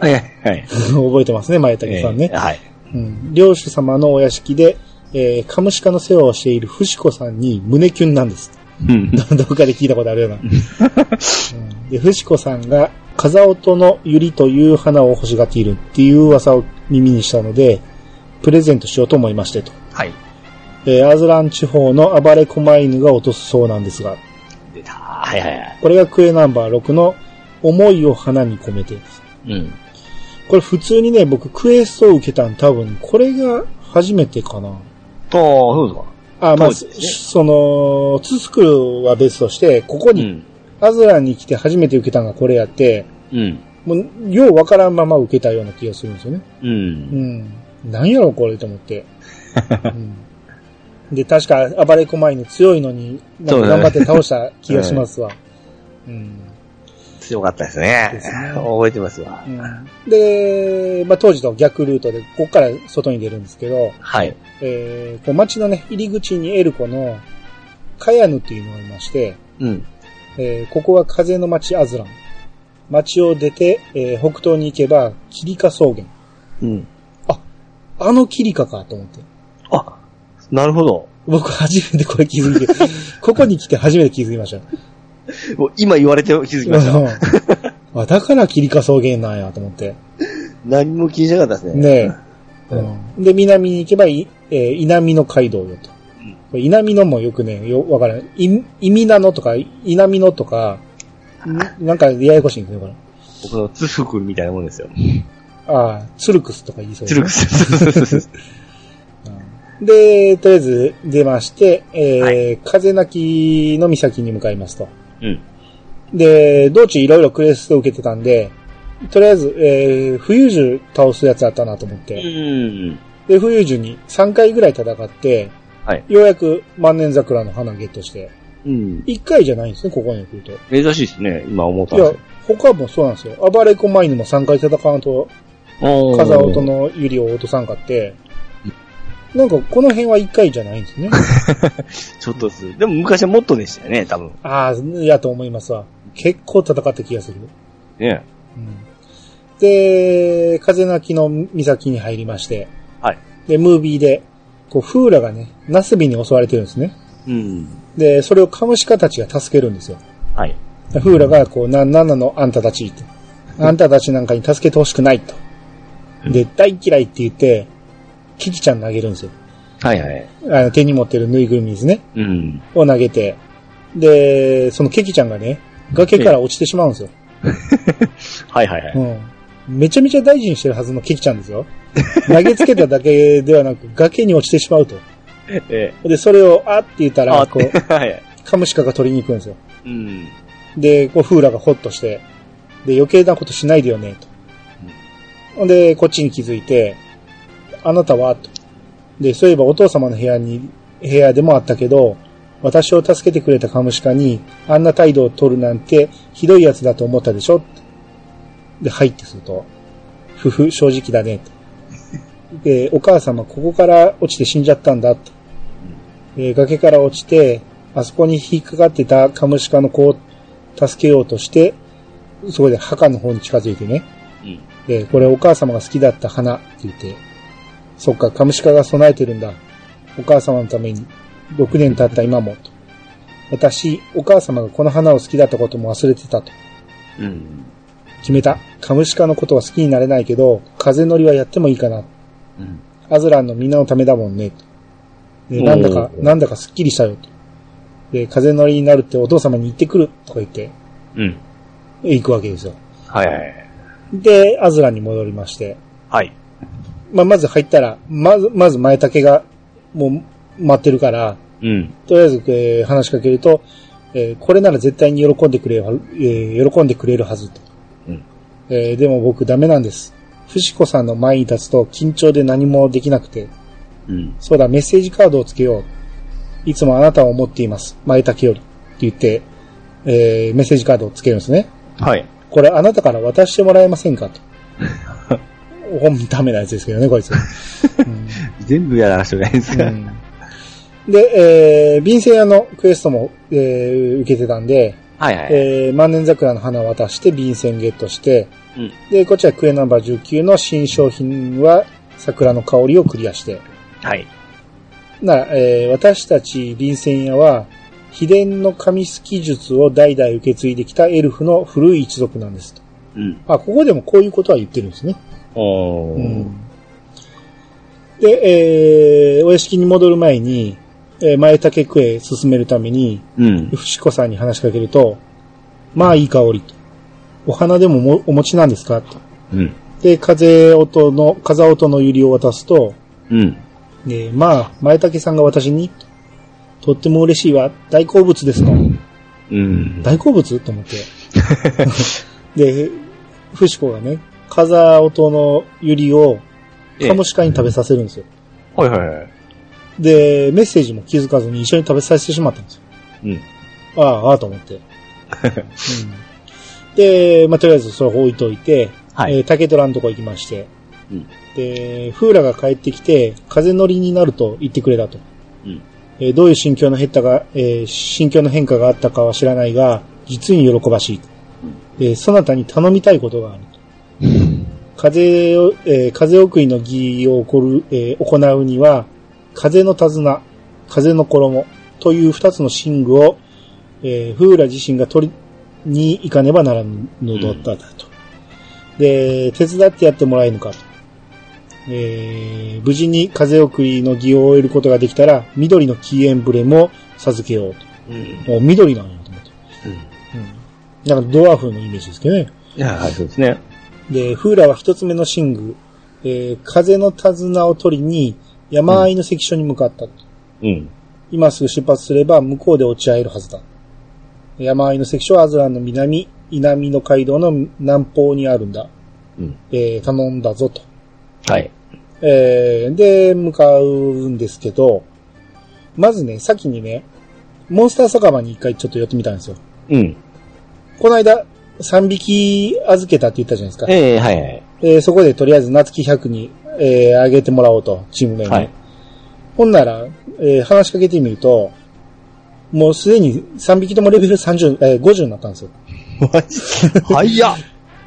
はいはいはい。覚えてますね、前竹さんねえ。ーはい。うん。領主様のお屋敷で、えー、カムシカの世話をしているフシコさんに胸キュンなんです。うん。どっかで聞いたことあるような。うん、で、フシコさんが、風音のユリという花を欲しがっているっていう噂を耳にしたので、プレゼントしようと思いましてと。はい。えーアズラン地方の暴れ狛犬が落とすそうなんですが、出た。はいはいはい。これがクエナンバー6の思いを花に込めてです。うん。これ普通にね、僕クエストを受けたん多分、これが初めてかな。と、そうですか。あ、まあ、ねその、ツスクルは別として、ここに、うん。アズランに来て初めて受けたのがこれやって、うん。もう、ようわからんまま受けたような気がするんですよね。う。うんん。なんやろ、これと思って。うん、で、確か、暴れ狛犬強いのに、なんか頑張って倒した気がしますわ。うん。強かったですね。ですね覚えてますわ。うんで、まあ、当時と逆ルートで、ここから外に出るんですけど、はい。えー、こう街のね、入り口にエルコの、カヤヌっていうのがいまして、うん。えーここは風の町アズラン。町を出て、えー北東に行けば、キリカ草原。うん。あのキリカかと思って。あ、なるほど。僕初めてこれ気づいて、ここに来て初めて気づきました。もう今言われて気づきました。うんあだからキリカ草原なんやと思って。何も気にしなかったですね。ねえ。うんで、南に行けばい、えー稲美の街道よと。うんこれ稲美のもよくね、よ、わからない。い、意味なのとか、稲美のとか、んなんかややこしいんですね、これ。僕のツフクみたいなもんですよ。ああ、ツルクスとか言いそうツルクス。うんで、とりあえず出まして、えーは風なきの岬に向かいますと。うん。で、道中いろいろクエストを受けてたんで、とりあえず、えー、冬樹倒すやつあったなと思っうて、ん。で、冬樹に3回ぐらい戦って、はいようやく万年桜の花ゲットして、うん。1回じゃないんですね、ここに来ると。珍しいですね、今思ったいや他もそうなんですよ。暴れ狛犬も3回戦わんと、風音のユリを落とさんかって、なんかこの辺は1回じゃないんですね。ちょっとずつ。でも昔はもっとでしたよね、多分。ああ、やと思いますわ。結構戦った気がする。ね。うんで、風なきの岬に入りまして、はい。で、ムービーで、こう、フーラがね、ナスビに襲われてるんですね。うん。で、それをカムシカたちが助けるんですよ。はい。でフーラが、こう、な、なんなのあんたたち。あんたたちなんかに助けてほしくないと。で、大嫌いって言って、キキちゃん投げるんですよ。はいはい。あの、手に持ってるぬいぐるみですね。うん。を投げて、で、そのケキちゃんがね、崖から落ちてしまうんですよ。はいはいはい。うん。めちゃめちゃ大事にしてるはずのケキちゃんですよ。投げつけただけではなく、崖に落ちてしまうと。えで、それを、あって言ったえ。ら、こう、はい。カムシカが取りに行くんですよ。うん。で、こう、フーラがホッとして、で、余計なことしないでよね、と。ほんで、こっちに気づいて、あなたはと。で、そういえばお父様の部屋に、部屋でもあったけど、私を助けてくれたカムシカに、あんな態度を取るなんて、ひどいやつだと思ったでしょで、入ってすると、ふふ、正直だね、と。で、お母様、ここから落ちて死んじゃったんだ、と。えー崖から落ちて、あそこに引っかかってたカムシカの子を助けようとして、そこで墓の方に近づいてね。うん。で、これお母様が好きだった花って言って、そっか、カムシカが備えてるんだ。お母様のために、6年経った今も、と。私、お母様がこの花を好きだったことも忘れてたと。うん。決めた。カムシカのことは好きになれないけど、風乗りはやってもいいかな。うん。アズランのみんなのためだもんね。とで、なんだか、なんだかすっきりしたよ。と。で、風乗りになるってお父様に言ってくる。とか言って、うん。行くわけですよ。はいはい。で、アズランに戻りまして、はい。まあ、まず入ったら、まず、まず前竹が、もう、待ってるから、うん。とりあえず、えー話しかけると、えーこれなら絶対に喜んでくれるは、えー喜んでくれるはずと。うん。えーでも僕ダメなんです。フシコさんの前に立つと緊張で何もできなくて、うん。そうだ、メッセージカードをつけよう。いつもあなたを思っています。前竹より。って言って、えーメッセージカードをつけるんですね。はい。これあなたから渡してもらえませんかと。ほんダメなやつですけどね、こいつ。うん全部やらなくてないですか。うんで、えー、便箋屋のクエストも、えー、受けてたんで、はいはい。えー、万年桜の花を渡して便箋ゲットして、うんで、こっちはクエナンバー19の新商品は桜の香りをクリアして、はい。なら、えー私たち便箋屋は、秘伝の紙すき術を代々受け継いできたエルフの古い一族なんですと。うん。あ、ここでもこういうことは言ってるんですね。で、えーお屋敷に戻る前に、えー前竹区へ進めるために、うん。伏子さんに話しかけると、まあいい香りと。お花でももお持ちなんですかと。うん。で、風音の、風音のゆりを渡すと、うん。でまあ、前竹さんが私に、とっても嬉しいわ。大好物ですと。うん。大好物？と思って。で、フシコがね、風音のゆりをカモシカに食べさせるんですよ。はいはいはい。で、メッセージも気づかずに一緒に食べさせてしまったんですよ。うん。ああ、ああと思って。うん、で、まあ、とりあえずそれ置いといて、はい。えー竹虎のとこ行きまして、うんで、フーラが帰ってきて、風乗りになると言ってくれたと。うんえーどういう心境の変化が、えー心境の変化があったかは知らないが、実に喜ばしい。えーそなたに頼みたいことがあると。風を、えー風送りの儀を起こる、えー行うには、風の手綱、風の衣という二つの寝具を、えーフーラ自身が取りに行かねばならぬのだったと。で、手伝ってやってもらえぬかと。えー無事に風送りの儀を終えることができたら、緑のキーエンブレムを授けよううん。う緑なんやと思って。うん。うん。だからドワーフのイメージですけどね。いや、はい、そうですね。で、フーラは一つ目の寝具、えー風の手綱を取りに山あいの関所に向かった。うん。今すぐ出発すれば向こうで落ち合えるはずだ。山あいの関所はアズランの南、稲美の街道の南方にあるんだ。うん。えー頼んだぞと。はい。えーで、向かうんですけど、まずね、先にね、モンスター酒場に一回ちょっと寄ってみたんですよ。うん。この間、3匹預けたって言ったじゃないですか。ええはいはい。えーそこでとりあえず夏木100に、えーあげてもらおうと、チーム名に。はいほんなら、えー話しかけてみると、もうすでに3匹ともレベル30、えー50になったんですよ。マ ジ早っ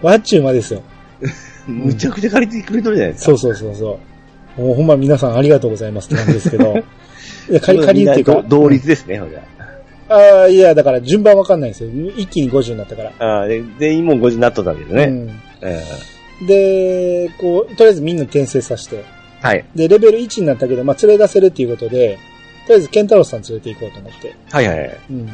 ワッチューマですよ。むちゃくちゃ借りてくれとるじゃないですか。そうそうそうそう。もうほんま皆さんありがとうございますって感じですけど。いや借り、借りっていうか。同率ですね、ほんじゃ。ああ、いや、だから順番わかんないんですよ。一気に50になったから。ああ、で、全員もう5時になっとったわけですね。うん。えで、こう、とりあえずみんな転生させて。えはい。で、レベル1になったけど、まあ、連れ出せるっていうことで、とりあえずケンタロスさん連れて行こうと思って。はいはいはい。うん。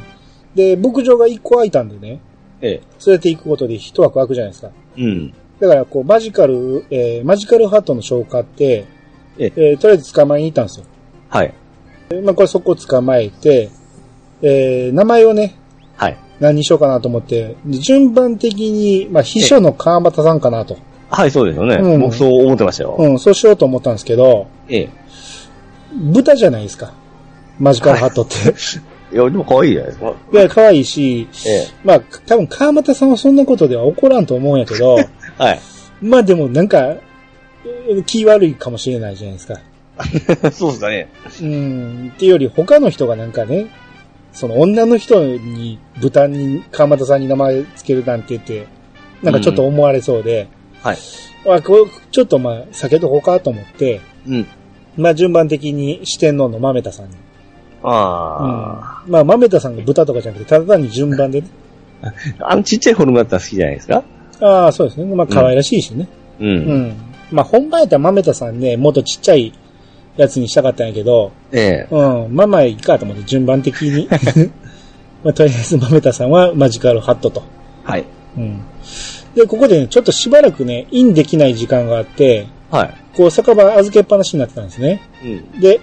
で、牧場が1個空いたんでね、ええ。連れて行くことで一枠空くじゃないですか。うん。だから、こう、マジカル、えーマジカルハットの消化って、ええーとりあえず捕まえに行ったんですよ。はい。でまあ、これそこ捕まえて、えー名前をね、はい。何にしようかなと思って、で順番的に、まあ、秘書の川端さんかなと。はい、そうですよね。うん僕そう思ってましたよ。うん、そうしようと思ったんですけど、ええ。豚じゃないですか。マジカルハットって。いや、でも可愛いじゃないですか。いや、可愛いし、えまあ、多分川又さんはそんなことでは起こらんと思うんやけど、え。はい。まあでもなんか、えー気悪いかもしれないじゃないですか。そうですかね。うん、っていうより他の人がなんかね、その女の人に豚に、川又さんに名前つけるなんて言って、なんかちょっと思われそうで、はい。あこうちょっとまあ避けとこうかと思って、うん。まあ順番的に四天王の豆田さんに。あうん、まあ豆田さんが豚とかじゃなくて、ただ単に順番でね。あ。あのちっちゃいフォルムだったら好きじゃないですか？ああ、そうですね。まあ可愛らしいしね。う。うんん。まあ本番やったら豆田さんね、もっとちっちゃいやつにしたかったんやけど、ええ。うん、まあまあいいかと思って順番的に。まあとりあえず豆田さんはマジカルハットと。はい。うん。で、ここでね、ちょっとしばらくね、インできない時間があって、はい。こう酒場預けっぱなしになってたんですね。うん。で、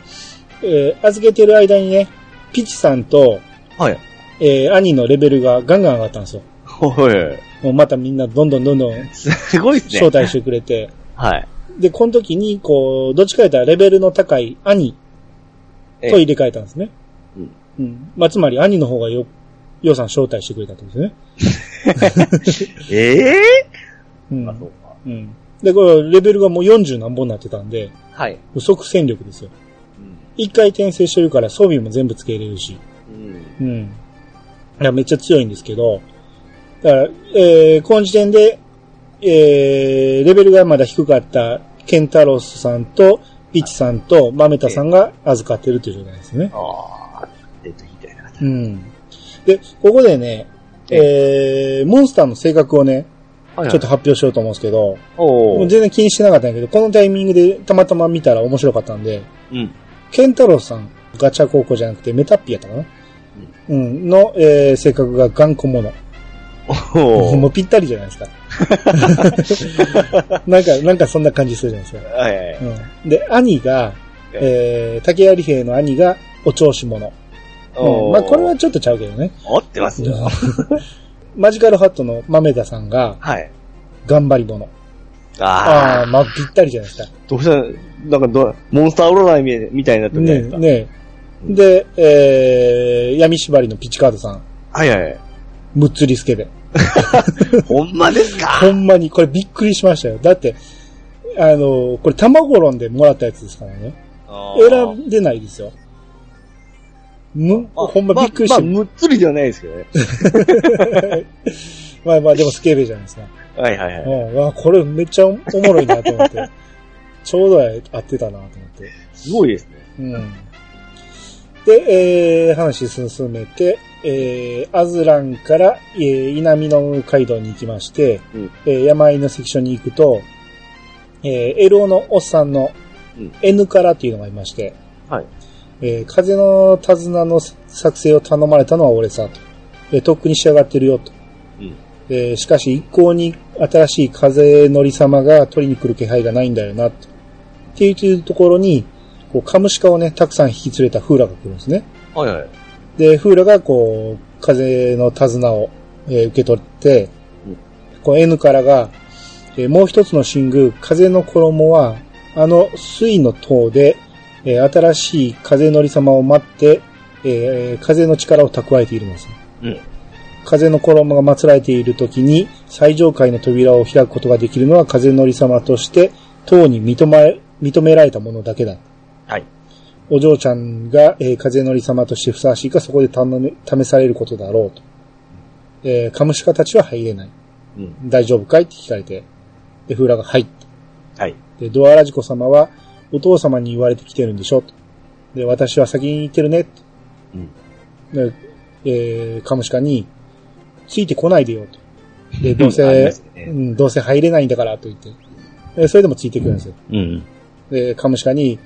えー預けてる間にね、ピチさんと、はい。えー兄のレベルがガンガン上がったんですよ。ほい。もうまたみんなどんどんどんどんすごいですね。招待してくれて、はい。で、この時に、こう、どっちか言ったらレベルの高い兄ええと入れ替えたんですね。うんうん。まあ、つまり兄の方がよ、ようさん招待してくれたってことですね。ええ？うんあ、そうか。うん。で、これ、レベルがもう40何本になってたんで、はい。即戦力ですよ。一回転生してるから装備も全部つけれるし。うん。うん。いや、めっちゃ強いんですけど、だから、えー、この時点で、えー、レベルがまだ低かったケンタロスさんと、ピチさんと、マメタさんが預かってるという状態ですね。ああ、えっと、みたいな。うん。で、ここでね、えー、モンスターの性格をね、はいちょっと発表しようと思うんですけど、全然気にしてなかったんやけど、このタイミングでたまたま見たら面白かったんで、うん。ケンタロスさん、ガチャ高校じゃなくてメタッピやったかな？うん、の、えー、性格が頑固者。お もうーぴったりじゃないですか。なんか、なんかそんな感じするじゃないですか。はいはい。うん、で、兄が、えー、竹槍兵の兄がお調子者。うん、まあこれはちょっとちゃうけどね。合ってますよ。マジカルハットの豆田さんがはい。頑張り者。ああまあぴったりじゃないですか。どうした？なんかど、モンスター占いみみたいになってるねね。ねで、えー、闇縛りのピチカードさん、はいはい。むっつりスケで。ほんまですか？ほんまに、これびっくりしましたよ。だって、あの、これ卵論でもらったやつですからね。選んでないですよ。む、あほんまびっくりしてまあ、まあ、むっつりではないですけどね。まあまあでもスケベじゃないですか。はいはいはい。うん、わこれめっちゃおおもろいなと思って。ちょうど合ってたなと思って。すごいですね。うん。で、えー、話進めて、えー、アズランから、えー、稲美の街道に行きまして、うんえー山あいの関所に行くと、えー、エロのおっさんのうん N からっていうのがいまして、はい。えー風の手綱の作成を頼まれたのは俺さ、と。えーとっくに仕上がってるよ、と。うん。えーしかし一向に新しい風乗り様が取りに来る気配がないんだよな、と。っていうところに、こう、カムシカをね、たくさん引き連れたフーラが来るんですね。はいはい。で、フーラがこう、風の手綱を、えー受け取ってうん、こう N からが、えーもう一つの神宮、風の衣は、あの水の塔で、えー新しい風乗り様を待って、えー風の力を蓄えているんです。うん。風の衣が祀られている時に最上階の扉を開くことができるのは風乗り様として塔に認め、認められたものだけだ。はい。お嬢ちゃんが、えー風乗り様としてふさわしいかそこで試されることだろうと。えーカムシカたちは入れない。うん。大丈夫かい？って聞かれて。で、フーラが入って。はい。で、ドアラジコ様は、お父様に言われてきてるんでしょと。で、私は先に行ってるね。うん。で、えー、カムシカに、ついてこないでよと。で、どうせねうん、どうせ入れないんだからと言って。でそれでもついてくるんですよ。うん。で、カムシカに、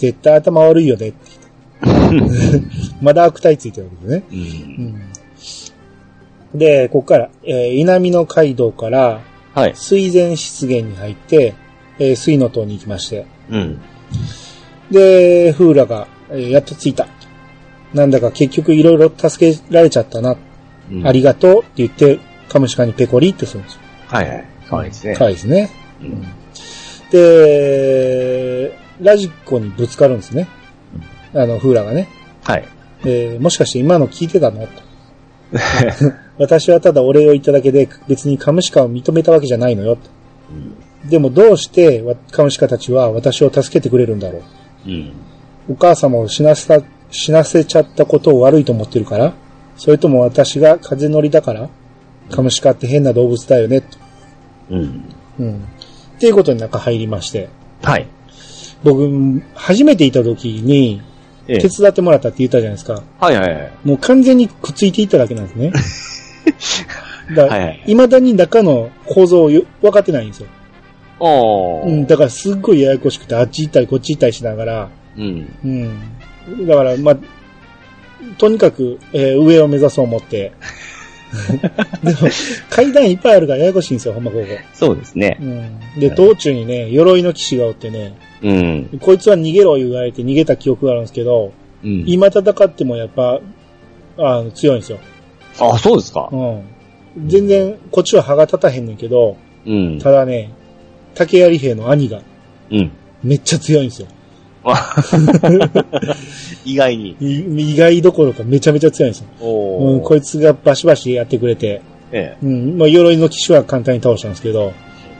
絶対頭悪いよねって言って。まだ悪態ついてるわけですね。うん。うん。で、ここから、えー、稲美の街道から、はい。水前湿原に入って、えー水の塔に行きまして。うん。で、フーラが、えーやっと着いた。なんだか結局いろいろ助けられちゃったな。うんありがとうって言って、カムシカにペコリってするんですよ。はいはい。かわいいですね。可愛いですね。うんで、ラジコにぶつかるんですね。あの、フーラがね。はい。えーもしかして今の聞いてたの？と。私はただお礼を言っただけで別にカムシカを認めたわけじゃないのよと。でもどうしてわカムシカたちは私を助けてくれるんだろう。うん。お母様を死なせた、死なせちゃったことを悪いと思ってるからそれとも私が風乗りだからカムシカって変な動物だよねと。うん。うん。っていうことに中入りまして。はい。僕、初めていた時に、ええ手伝ってもらったって言ったじゃないですか。はいはいはい。もう完全にくっついていっただけなんですね。だから、はいはい未だに中の構造をよ分かってないんですよ。おー。うん、だからすっごいややこしくて、あっち行ったりこっち行ったりしながら、うん。うん。だから、まあ、とにかく、えー上を目指そう思って。でも、階段いっぱいあるからややこしいんですよ、ほんまここ。そうですねう。ん。で、道中にね、鎧の騎士がおってね、うん。こいつは逃げろ言われて逃げた記憶があるんですけど、うん。今戦ってもやっぱ、あの、強いんですよ。あ、そうですか。うん。全然、こっちは歯が立たへんねんけど、うん。ただね、竹槍兵の兄がうん。めっちゃ強いんですよ。意外に。い意外どころかめちゃめちゃ強いんですよ。おうん、こいつがバシバシやってくれて、えうん、まあ、鎧の騎士は簡単に倒したんですけど、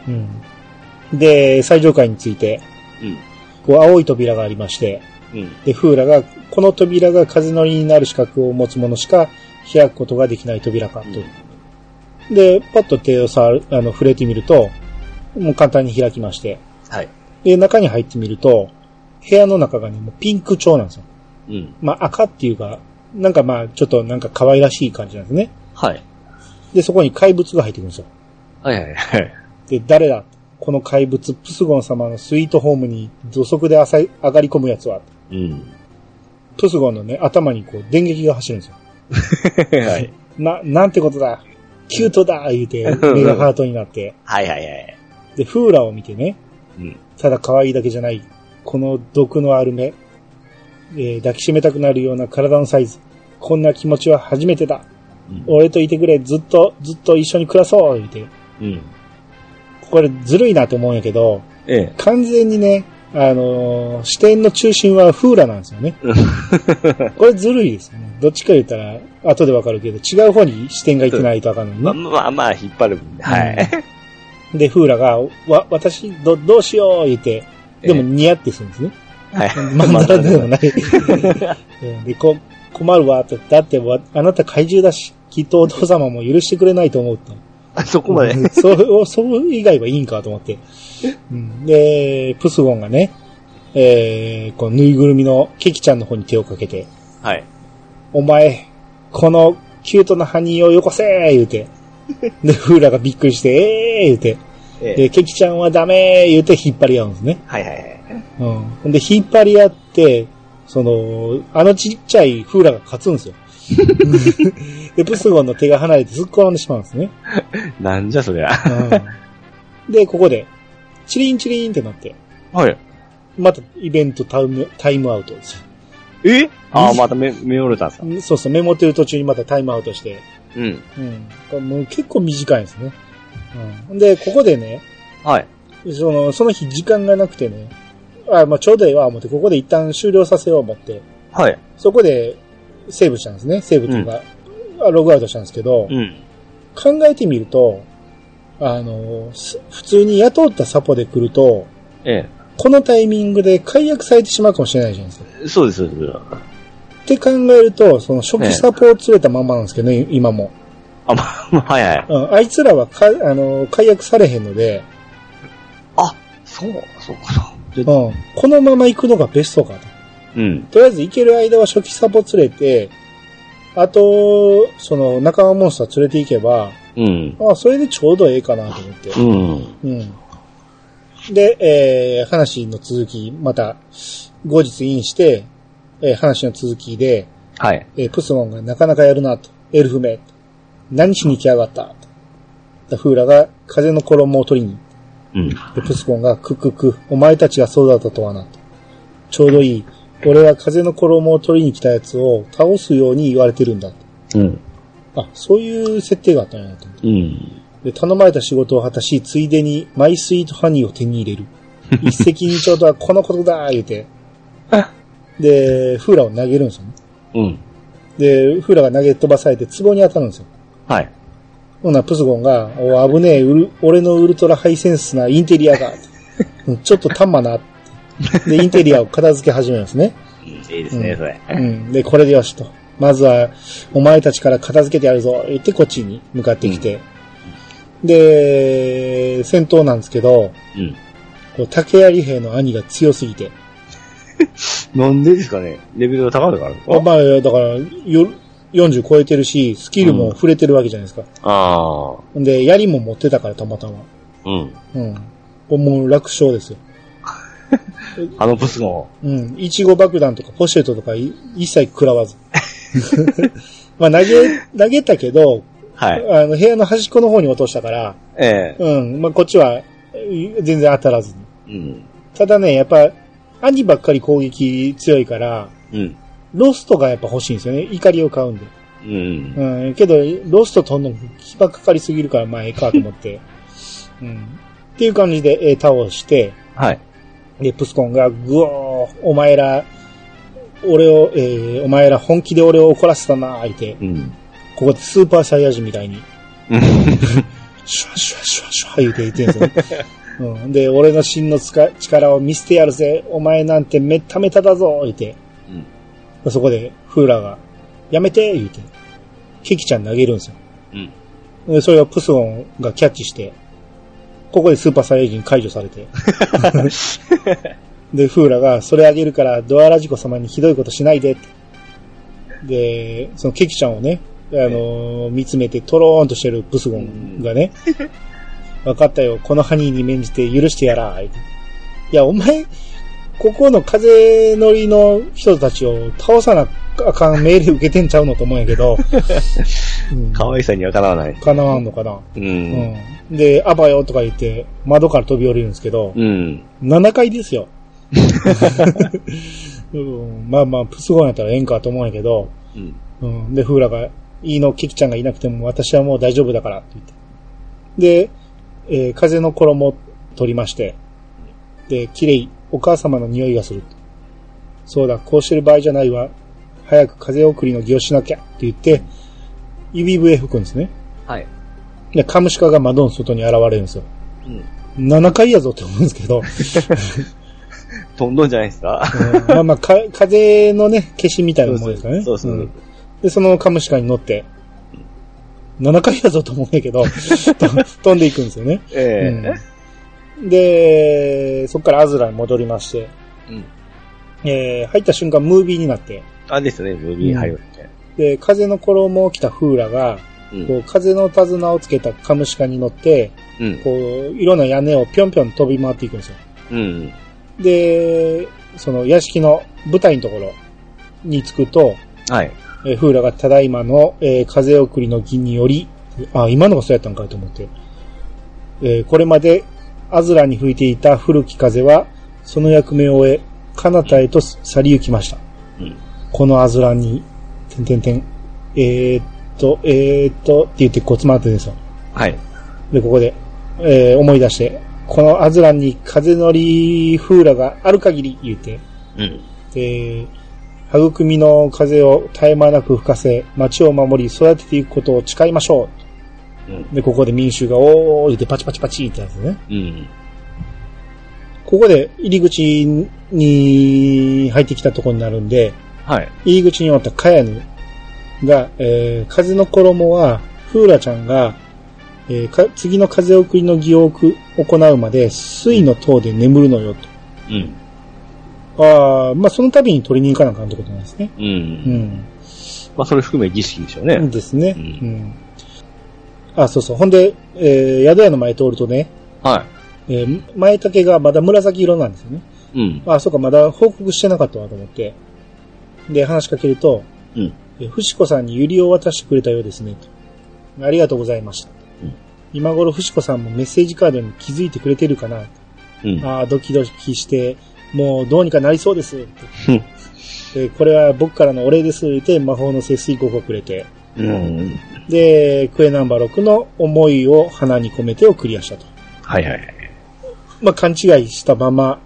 うん。で、最上階について、え。うん。こう、青い扉がありまして、うん。で、フーラが、この扉が風のりになる資格を持つ者しか開くことができない扉かと。で、パッと手を触る、あの、触れてみると、もう簡単に開きまして。はい。で、中に入ってみると、部屋の中がね、もうピンク調なんですよ。うん。まあ赤っていうか、なんかまあちょっとなんか可愛らしい感じなんですね。はい。で、そこに怪物が入ってくるんですよ。はいはいはい。で、誰だこの怪物、プスゴン様のスイートホームに土足で上がり込むやつは、うん。プスゴンのね、頭にこう電撃が走るんですよ。はい。な、なんてことだキュートだ言うて、目がハートになって。はいはいはい。で、フーラを見てね、うん。ただ可愛いだけじゃない、この毒のある目、えー抱きしめたくなるような体のサイズ、こんな気持ちは初めてだ。うん。俺といてくれ、ずっと、ずっと一緒に暮らそう言うて。うん。これずるいなと思うんやけど、ええ。完全にね、あのー視点の中心はフーラなんですよね。これずるいですよね。どっちか言ったら、後でわかるけど、違う方に視点がいってないとあかんのにまあね。まあまあ、引っ張るんで。はい。で、フーラが、わ、私、ど、どうしよう言って、でもニヤってするんですね。はい。まんざらでもない。うんで、こ、困るわって、だってわ、あなた怪獣だし、きっとお父様も許してくれないと思うと。あそこまで。うんそう、そう以外はいいんかと思って。うんで、プスゴンがね、えー、こう、ぬいぐるみのケキちゃんの方に手をかけて、はい。お前、このキュートなハニーをよこせー言うて。で、フーラがびっくりして、えー言うて。ええ。で、ケキちゃんはダメー言うて引っ張り合うんですね。はいはいはい。うんで、引っ張り合って、その、あのちっちゃいフーラが勝つんですよ。で、プスゴンの手が離れて突っ転んでしまうんですね。なんじゃそりゃ。うん、で、ここで、チリンチリンってなって、はい。またイベントタイム、タイムアウトですよ。え？ああ、また目、目折れたんですか？そうそう、メモってる途中にまたタイムアウトして、うん。うん。もう結構短いんですね。うん。で、ここでね、はい。その、その日時間がなくてね、あ、まあちょうどいいわ、思って、ここで一旦終了させよう思って、はい。そこでセーブしたんですね。セーブというか、あログアウトしたんですけど、うん。考えてみると、あの、す普通に雇ったサポで来ると、えこのタイミングで解約されてしまうかもしれないじゃないですか。え。そうです、そうです。って考えると、その初期サポを連れたままなんですけどね、今も。あ、まあ、はいはい。うん、あいつらはか、あの、解約されへんので、あ、そう、そうか、そう。うん、このまま行くのがベストかと。うん。とりあえず行ける間は初期サポ連れて、あと、その仲間モンスター連れて行けば、うん。あそれでちょうどええかなと思って。うん。うん。で、えー、話の続き、また、後日インして、えー話の続きで、はい。えープスモンがなかなかやるなと。エルフめ。何しに来やがった？と。フーラが風の衣を取りに。うん。で、プスモンがククク、お前たちがそうだったとはなと。ちょうどいい。俺は風の衣を取りに来たやつを倒すように言われてるんだと。うん。あ、そういう設定があったんやなと思って。うん。で、頼まれた仕事を果たし、ついでにマイスイートハニーを手に入れる。一石二鳥とはこのことだ言うて。で、フーラを投げるんですよね。うん。で、フーラが投げ飛ばされて壺に当たるんですよ。はい。ほんならプスゴンが、お、危ねえ、ウル俺のウルトラハイセンスなインテリアが。うんちょっとたんまな。で、インテリアを片付け始めるんですね。いいですね、それ。うん。で、これでよしと。まずは、お前たちから片付けてやるぞ。言ってこっちに向かってきて。で、戦闘なんですけど、うん。こう竹槍兵の兄が強すぎて。なんでですかねレベルが高いからあまあ、だから、よ40超えてるし、スキルも触れてるわけじゃないですか。ああ。で、槍も持ってたから、たまたま。うん。うん。もう楽勝ですよ。あのブスも。うん。いちご爆弾とかポシェットとかい一切食らわず。まあ投げ、投げたけど、はい。あの、部屋の端っこの方に落としたから、ええ。うん。まあこっちは、え全然当たらずに。うん。ただね、やっぱ、兄ばっかり攻撃強いから、うん。ロストがやっぱ欲しいんですよね。怒りを買うんで。うん。うん。けど、ロスト取るの気がかかりすぎるから、まあええかと思って。うん。っていう感じで、えー倒して、はい。で、プスコンが、ぐおー、お前ら、俺を、えー、お前ら本気で俺を怒らせたな、言って、うん。ここでスーパーサイヤ人みたいに、うん。シュワシュワシュワシュワ言うて言ってんですよね。うん。で、俺の真のつか力を見せてやるぜ。お前なんてめっためただぞ言って。そこで、フーラが、やめて言うて、ケキちゃん投げるんですよ。うん。でそれをプスゴンがキャッチして、ここでスーパーサイヤ人解除されて。で、フーラが、それあげるから、ドアラジコ様にひどいことしないで。で、そのケキちゃんをね、あのー見つめてトローンとしてるプスゴンがね、分かったよ、このハニーに免じて許してやら、言うていや、お前、ここの風乗りの人たちを倒さなあかん命令受けてんちゃうのと思うんやけど、可愛さにはかなわない。かなわんのかな。う。うんん。で、アバよとか言って、窓から飛び降りるんですけど、うん。7階ですよ。うん、まあまあ、プスゴンやったらええんかと思うんやけど、うん。うん。で、フーラが、いいの、キキちゃんがいなくても私はもう大丈夫だからって言って。で、えー風の衣を取りまして、で、綺麗、お母様の匂いがする。そうだ、こうしてる場合じゃないわ。早く風送りの儀をしなきゃって言って、指笛吹くんですね。はい。で、カムシカが窓の外に現れるんですよ。うん。7回やぞって思うんですけど、飛んどんじゃないですか？うんまあまあ、か風のね、消しみたいなもんですからね。そうそう。んで、そのカムシカに乗って、7回やぞと思うんやけど、と飛んでいくんですよね。ええうんで、そこからアズラに戻りまして、うん。えー入った瞬間ムービーになって、あ、ですね、ムービー入るって。で、風の衣を着たフーラが、うんこう風の手綱をつけたカムシカに乗って、うん。こう、いろんな屋根をぴょんぴょん飛び回っていくんですよ。うん。で、その屋敷の舞台のところに着くと、はい。えーフーラがただいまの、えー風送りの儀により、あ、今のがそうやったんかと思って、えーこれまでアズラに吹いていた古き風は、その役目を終え、彼方へと去り行きました。うん。このアズラに、てんてんてん、えーっと、えーっと、って言ってこう詰まってるんですよ。はい。で、ここで、えー思い出して、このアズランに風乗りフーラがある限り言うて、うん。で、育みの風を絶え間なく吹かせ、町を守り育てていくことを誓いましょうんう。。で、ここで民衆がおー言ってパチパチパチってやつね。うん。ここで入り口に入ってきたところになるんで、はい。入り口におったカヤヌが、えー、風の衣は、フーラちゃんが、えーか次の風送りの儀を行うまで、水の塔で眠るのよと。うん。ああ、まあ、その度に取りに行かなあかんってことなんですね。う。うんん。まあ、それ含め儀式でしょうね。ですね。ううんん。あ、そうそう。ほんで、えー、宿屋の前通るとね、はえー、前丈がまだ紫色なんですよね。い。うん。あ、そうか、まだ報告してなかったわと思って。で、話しかけると、うん。えー、ふしこさんにユリを渡してくれたようですね。とありがとうございました。うん今頃ふしこさんもメッセージカードに気づいてくれてるかな。うん。ああ、ドキドキして、もうどうにかなりそうです。でこれは僕からのお礼です。って魔法の節水国をくれて。うん。で、クエナンバー6の思いを花に込めてをクリアしたと。はいはいはい。まあ、勘違いしたまま、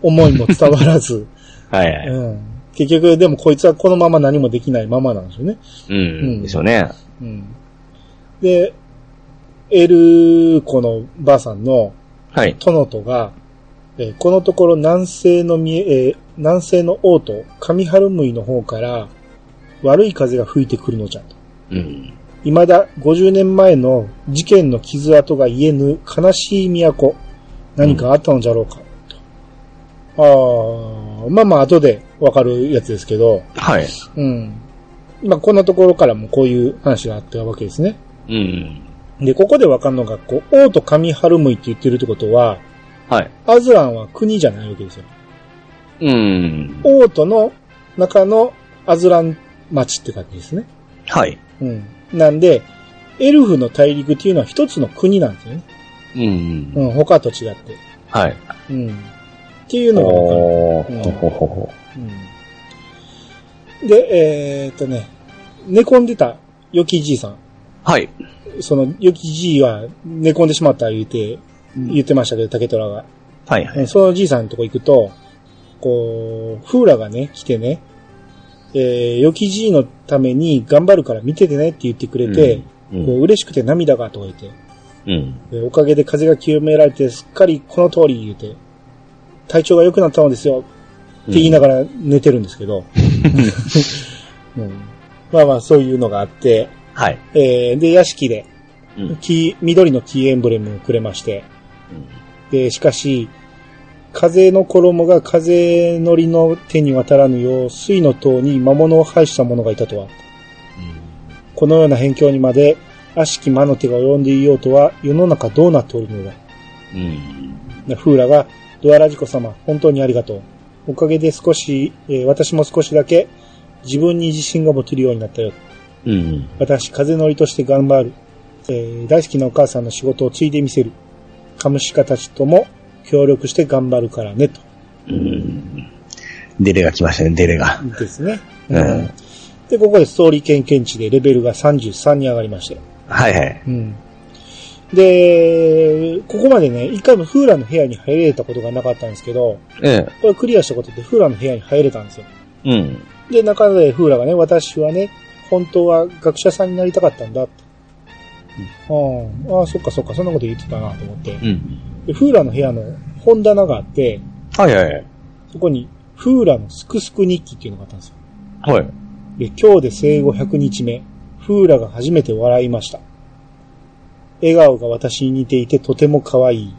思いも伝わらず、はいはい。うん。結局、でもこいつはこのまま何もできないままなんですよね。ううんん。でしょうね。うん。で、エルコのばあさんのはい。トノトが、えーこのところ南西のみえー南西の王都、上春ムイの方から悪い風が吹いてくるのじゃと。うん。未だ50年前の事件の傷跡が癒えぬ悲しい都。何かあったのじゃろうか、と。ああ、まあまあ後でわかるやつですけど、はい。うん。まあこんなところからもこういう話があったわけですね。うん。で、ここでわかるのが、こう、王と上春ムイって言ってるってことは、はい。アズランは国じゃないわけですよ。うん。王都の中のアズラン町って感じですね。はい。うん。なんで、エルフの大陸っていうのは一つの国なんですよね。うん。うん、他と違って。はい。うん。っていうのがわかる。うんおー。ほほほほ。うん。で、えーっとね、寝込んでたヨキじいさん。はい。そのヨキじいは寝込んでしまった言うて、言ってましたけど、竹虎が。はいはい。うんそのじいさんのとこ行くと、こう、フーラがね、来てね、えー、ヨキじいのために頑張るから見ててねって言ってくれて、うんこう嬉しくて涙がとか言って、うん。えおかげで風が清められて、すっかりこの通り言うて、体調が良くなったのですよ。って言いながら寝てるんですけど。うんまあまあ、そういうのがあって、はい。えーで、屋敷で、うん。木、緑のキーエンブレムをくれまして、で、しかし、風の衣が風のりの手に渡らぬよう、水の塔に魔物を配した者がいたとは。このような辺境にまで、悪しき魔の手が及んでいようとは、世の中どうなっておるのだ。うん。フーラが、ドアラジコ様、本当にありがとう。おかげで少し、えー私も少しだけ、自分に自信が持てるようになったよ。うん。私、風のりとして頑張る。えー大好きなお母さんの仕事を継いでみせる。カムシカたちとも協力して頑張るからね、と。うん。デレが来ましたね、デレが。ですね。うんで、ここでストーリー経験値でレベルが33に上がりまして。はいはい。うん。で、ここまでね、一回もフーラの部屋に入れたことがなかったんですけど、ええ。これクリアしたことでフーラの部屋に入れたんですよ。うん。で、中でフーラがね、私はね、本当は学者さんになりたかったんだって。うん。ああ、そっかそっか、そんなこと言ってたなと思って。うん。で、フーラの部屋の本棚があって、はいはい。そこに、フーラのすくすく日記っていうのがあったんですよ。はい。で今日で生後100日目、フーラが初めて笑いました。笑顔が私に似ていてとても可愛い。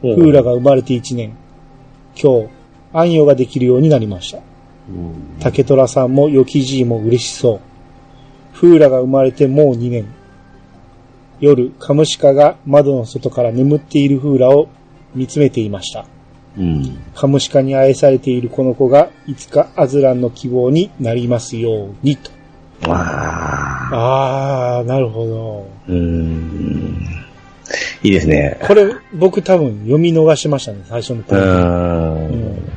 フーラが生まれて1年。今日、暗夜ができるようになりました。うん。竹虎さんもヨキジーも嬉しそう。フーラが生まれてもう2年。夜、カムシカが窓の外から眠っているフーラを見つめていました。うん。カムシカに愛されているこの子が、いつかアズランの希望になりますように、と。ああ。なるほど。うーん。いいですね。これ、僕多分読み逃しましたね、最初のう頃。うーんん。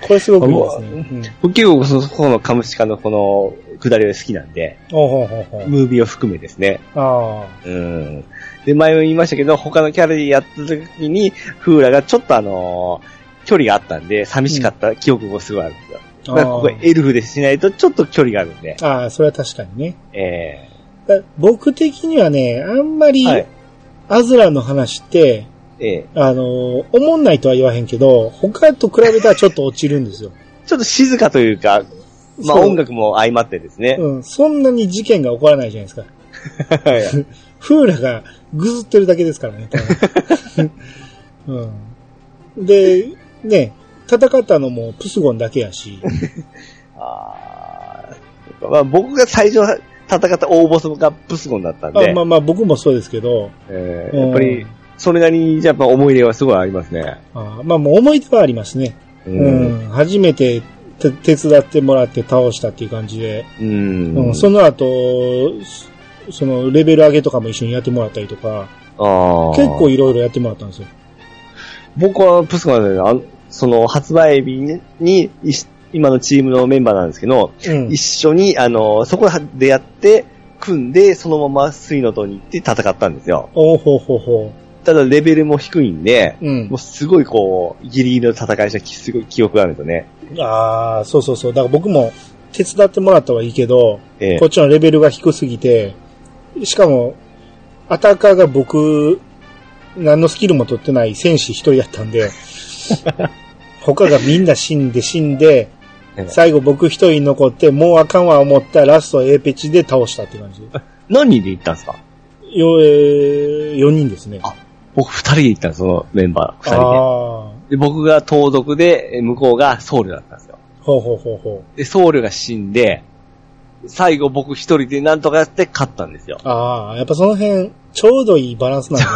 これすごくいいですね。僕結構そ、このカムシカのこの、下りが好きなんで、ほうほうほう。ムービーを含めですね。あうん。で、前も言いましたけど、他のキャラでやった時に、フーラがちょっとあのー距離があったんで、寂しかった記憶もすごいあるんですよ。あ。だからここエルフでしないとちょっと距離があるんで、ああ、それは確かにね。えだ僕的にはね、あんまり、はいアズラの話って、えええあのー、思んないとは言わへんけど、他と比べたらちょっと落ちるんですよ。ちょっと静かというか、まあ音楽も相まってですね。うん。そんなに事件が起こらないじゃないですか。フーラがぐずってるだけですからね。うん。で、ね、戦ったのもプスゴンだけやし。あーまあ、僕が最初戦った大ボスがプスゴンだったんで、あまあまあ僕もそうですけど。えーうんやっぱり、それなりに、やっぱ思い入れはすごいありますね。あまあもう思い出はありますね。ううん。初めてて手伝ってもらって倒したっていう感じで。うん。うん、その後、そのレベル上げとかも一緒にやってもらったりとか、あー結構いろいろやってもらったんですよ。僕はプスコなんで、あんその発売日に今のチームのメンバーなんですけど、うん一。緒に、あの、そこでやって、組んで、そのまま水の塔に行って戦ったんですよ。おうほうほうほただレベルも低いんで、う。うんもう。すごいこう、ギリギリの戦いしたきすごい記憶があるんですよね。ああ、そうそうそう。だから僕も手伝ってもらったはいいけど、ええこっちのレベルが低すぎて、しかも、アタッカーが僕、何のスキルも取ってない戦士一人やったんで、他がみんな死んで死んで、ええ最後僕一人残って、もうあかんわ思ったラスト A ペチで倒したって感じ。何人で行ったんですか？よ、えー、4人ですね。あ僕二人で行ったんです、そのメンバー二人あで。で、僕が盗賊で、え向こうが僧侶だったんですよ。あ、ほうほうほうほう。で、僧侶が死んで、最後僕一人でなんとかやって勝ったんですよ。ああ、やっぱその辺、ちょうどいいバランスなんだ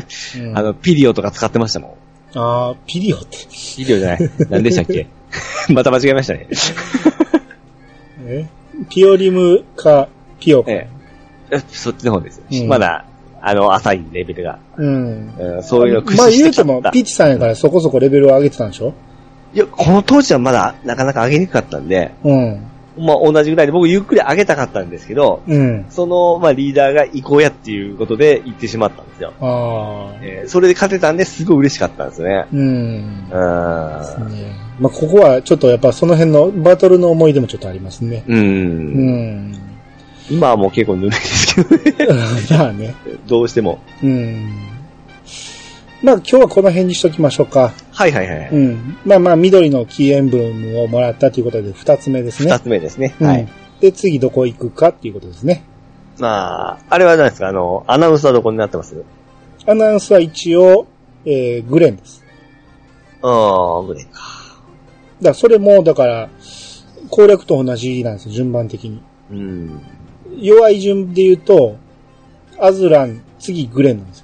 ね。う んあの、ピリオとか使ってましたもん。ああ、ピリオって。ピリオじゃない。何でしたっけ？また間違えましたね。え？ピオリムか、ピオか。ええ。そっちの方ですよ。うんまだ、あの、浅いレベルが。うん。うんそういうのを駆まあ使して言うても、ピッチさんやからそこそこレベルを上げてたんでしょ？いや、この当時はまだなかなか上げにくかったんで、うん。まあ同じぐらいで僕ゆっくり上げたかったんですけど、うん。その、まあリーダーが行こうやっていうことで行ってしまったんですよ。ああ。えーそれで勝てたんですごい嬉しかったんですね。うん。うん。ねまあここはちょっとやっぱその辺のバトルの思い出もちょっとありますね。うん。うん。今はもう結構ぬるいですけどね。まあね。どうしても。うん。まあ今日はこの辺にしときましょうか。はいはいはい。うん。まあまあ緑のキーエンブレムをもらったということで二つ目ですね二。つ目ですね。うんはい。で、次どこ行くかっていうことですね。まあ、あれは何ですか？あの、アナウンスはどこになってます？アナウンスは一応、えー、グレンです。ああ、グレンか。だそれも、だから、攻略と同じなんですよ、順番的に。うん。弱い順で言うと、アズラン、次グレンなんですよ。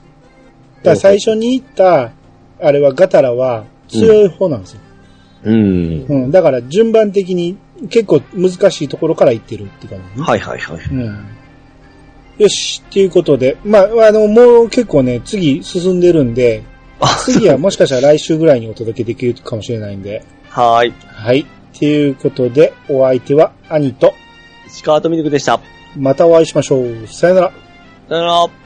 だ最初に言った、あれはガタラは強い方なんですよ。うん。うん。だから順番的に結構難しいところから行ってるって感じね。はいはいはい。うん。よし、っていうことで、まあ、あの、もう結構ね、次進んでるんで、あ、次はもしかしたら来週ぐらいにお届けできるかもしれないんで、はーい。はい。っていうことで、お相手は兄と、石川とみるくでした。またお会いしましょう。さよなら。さよなら。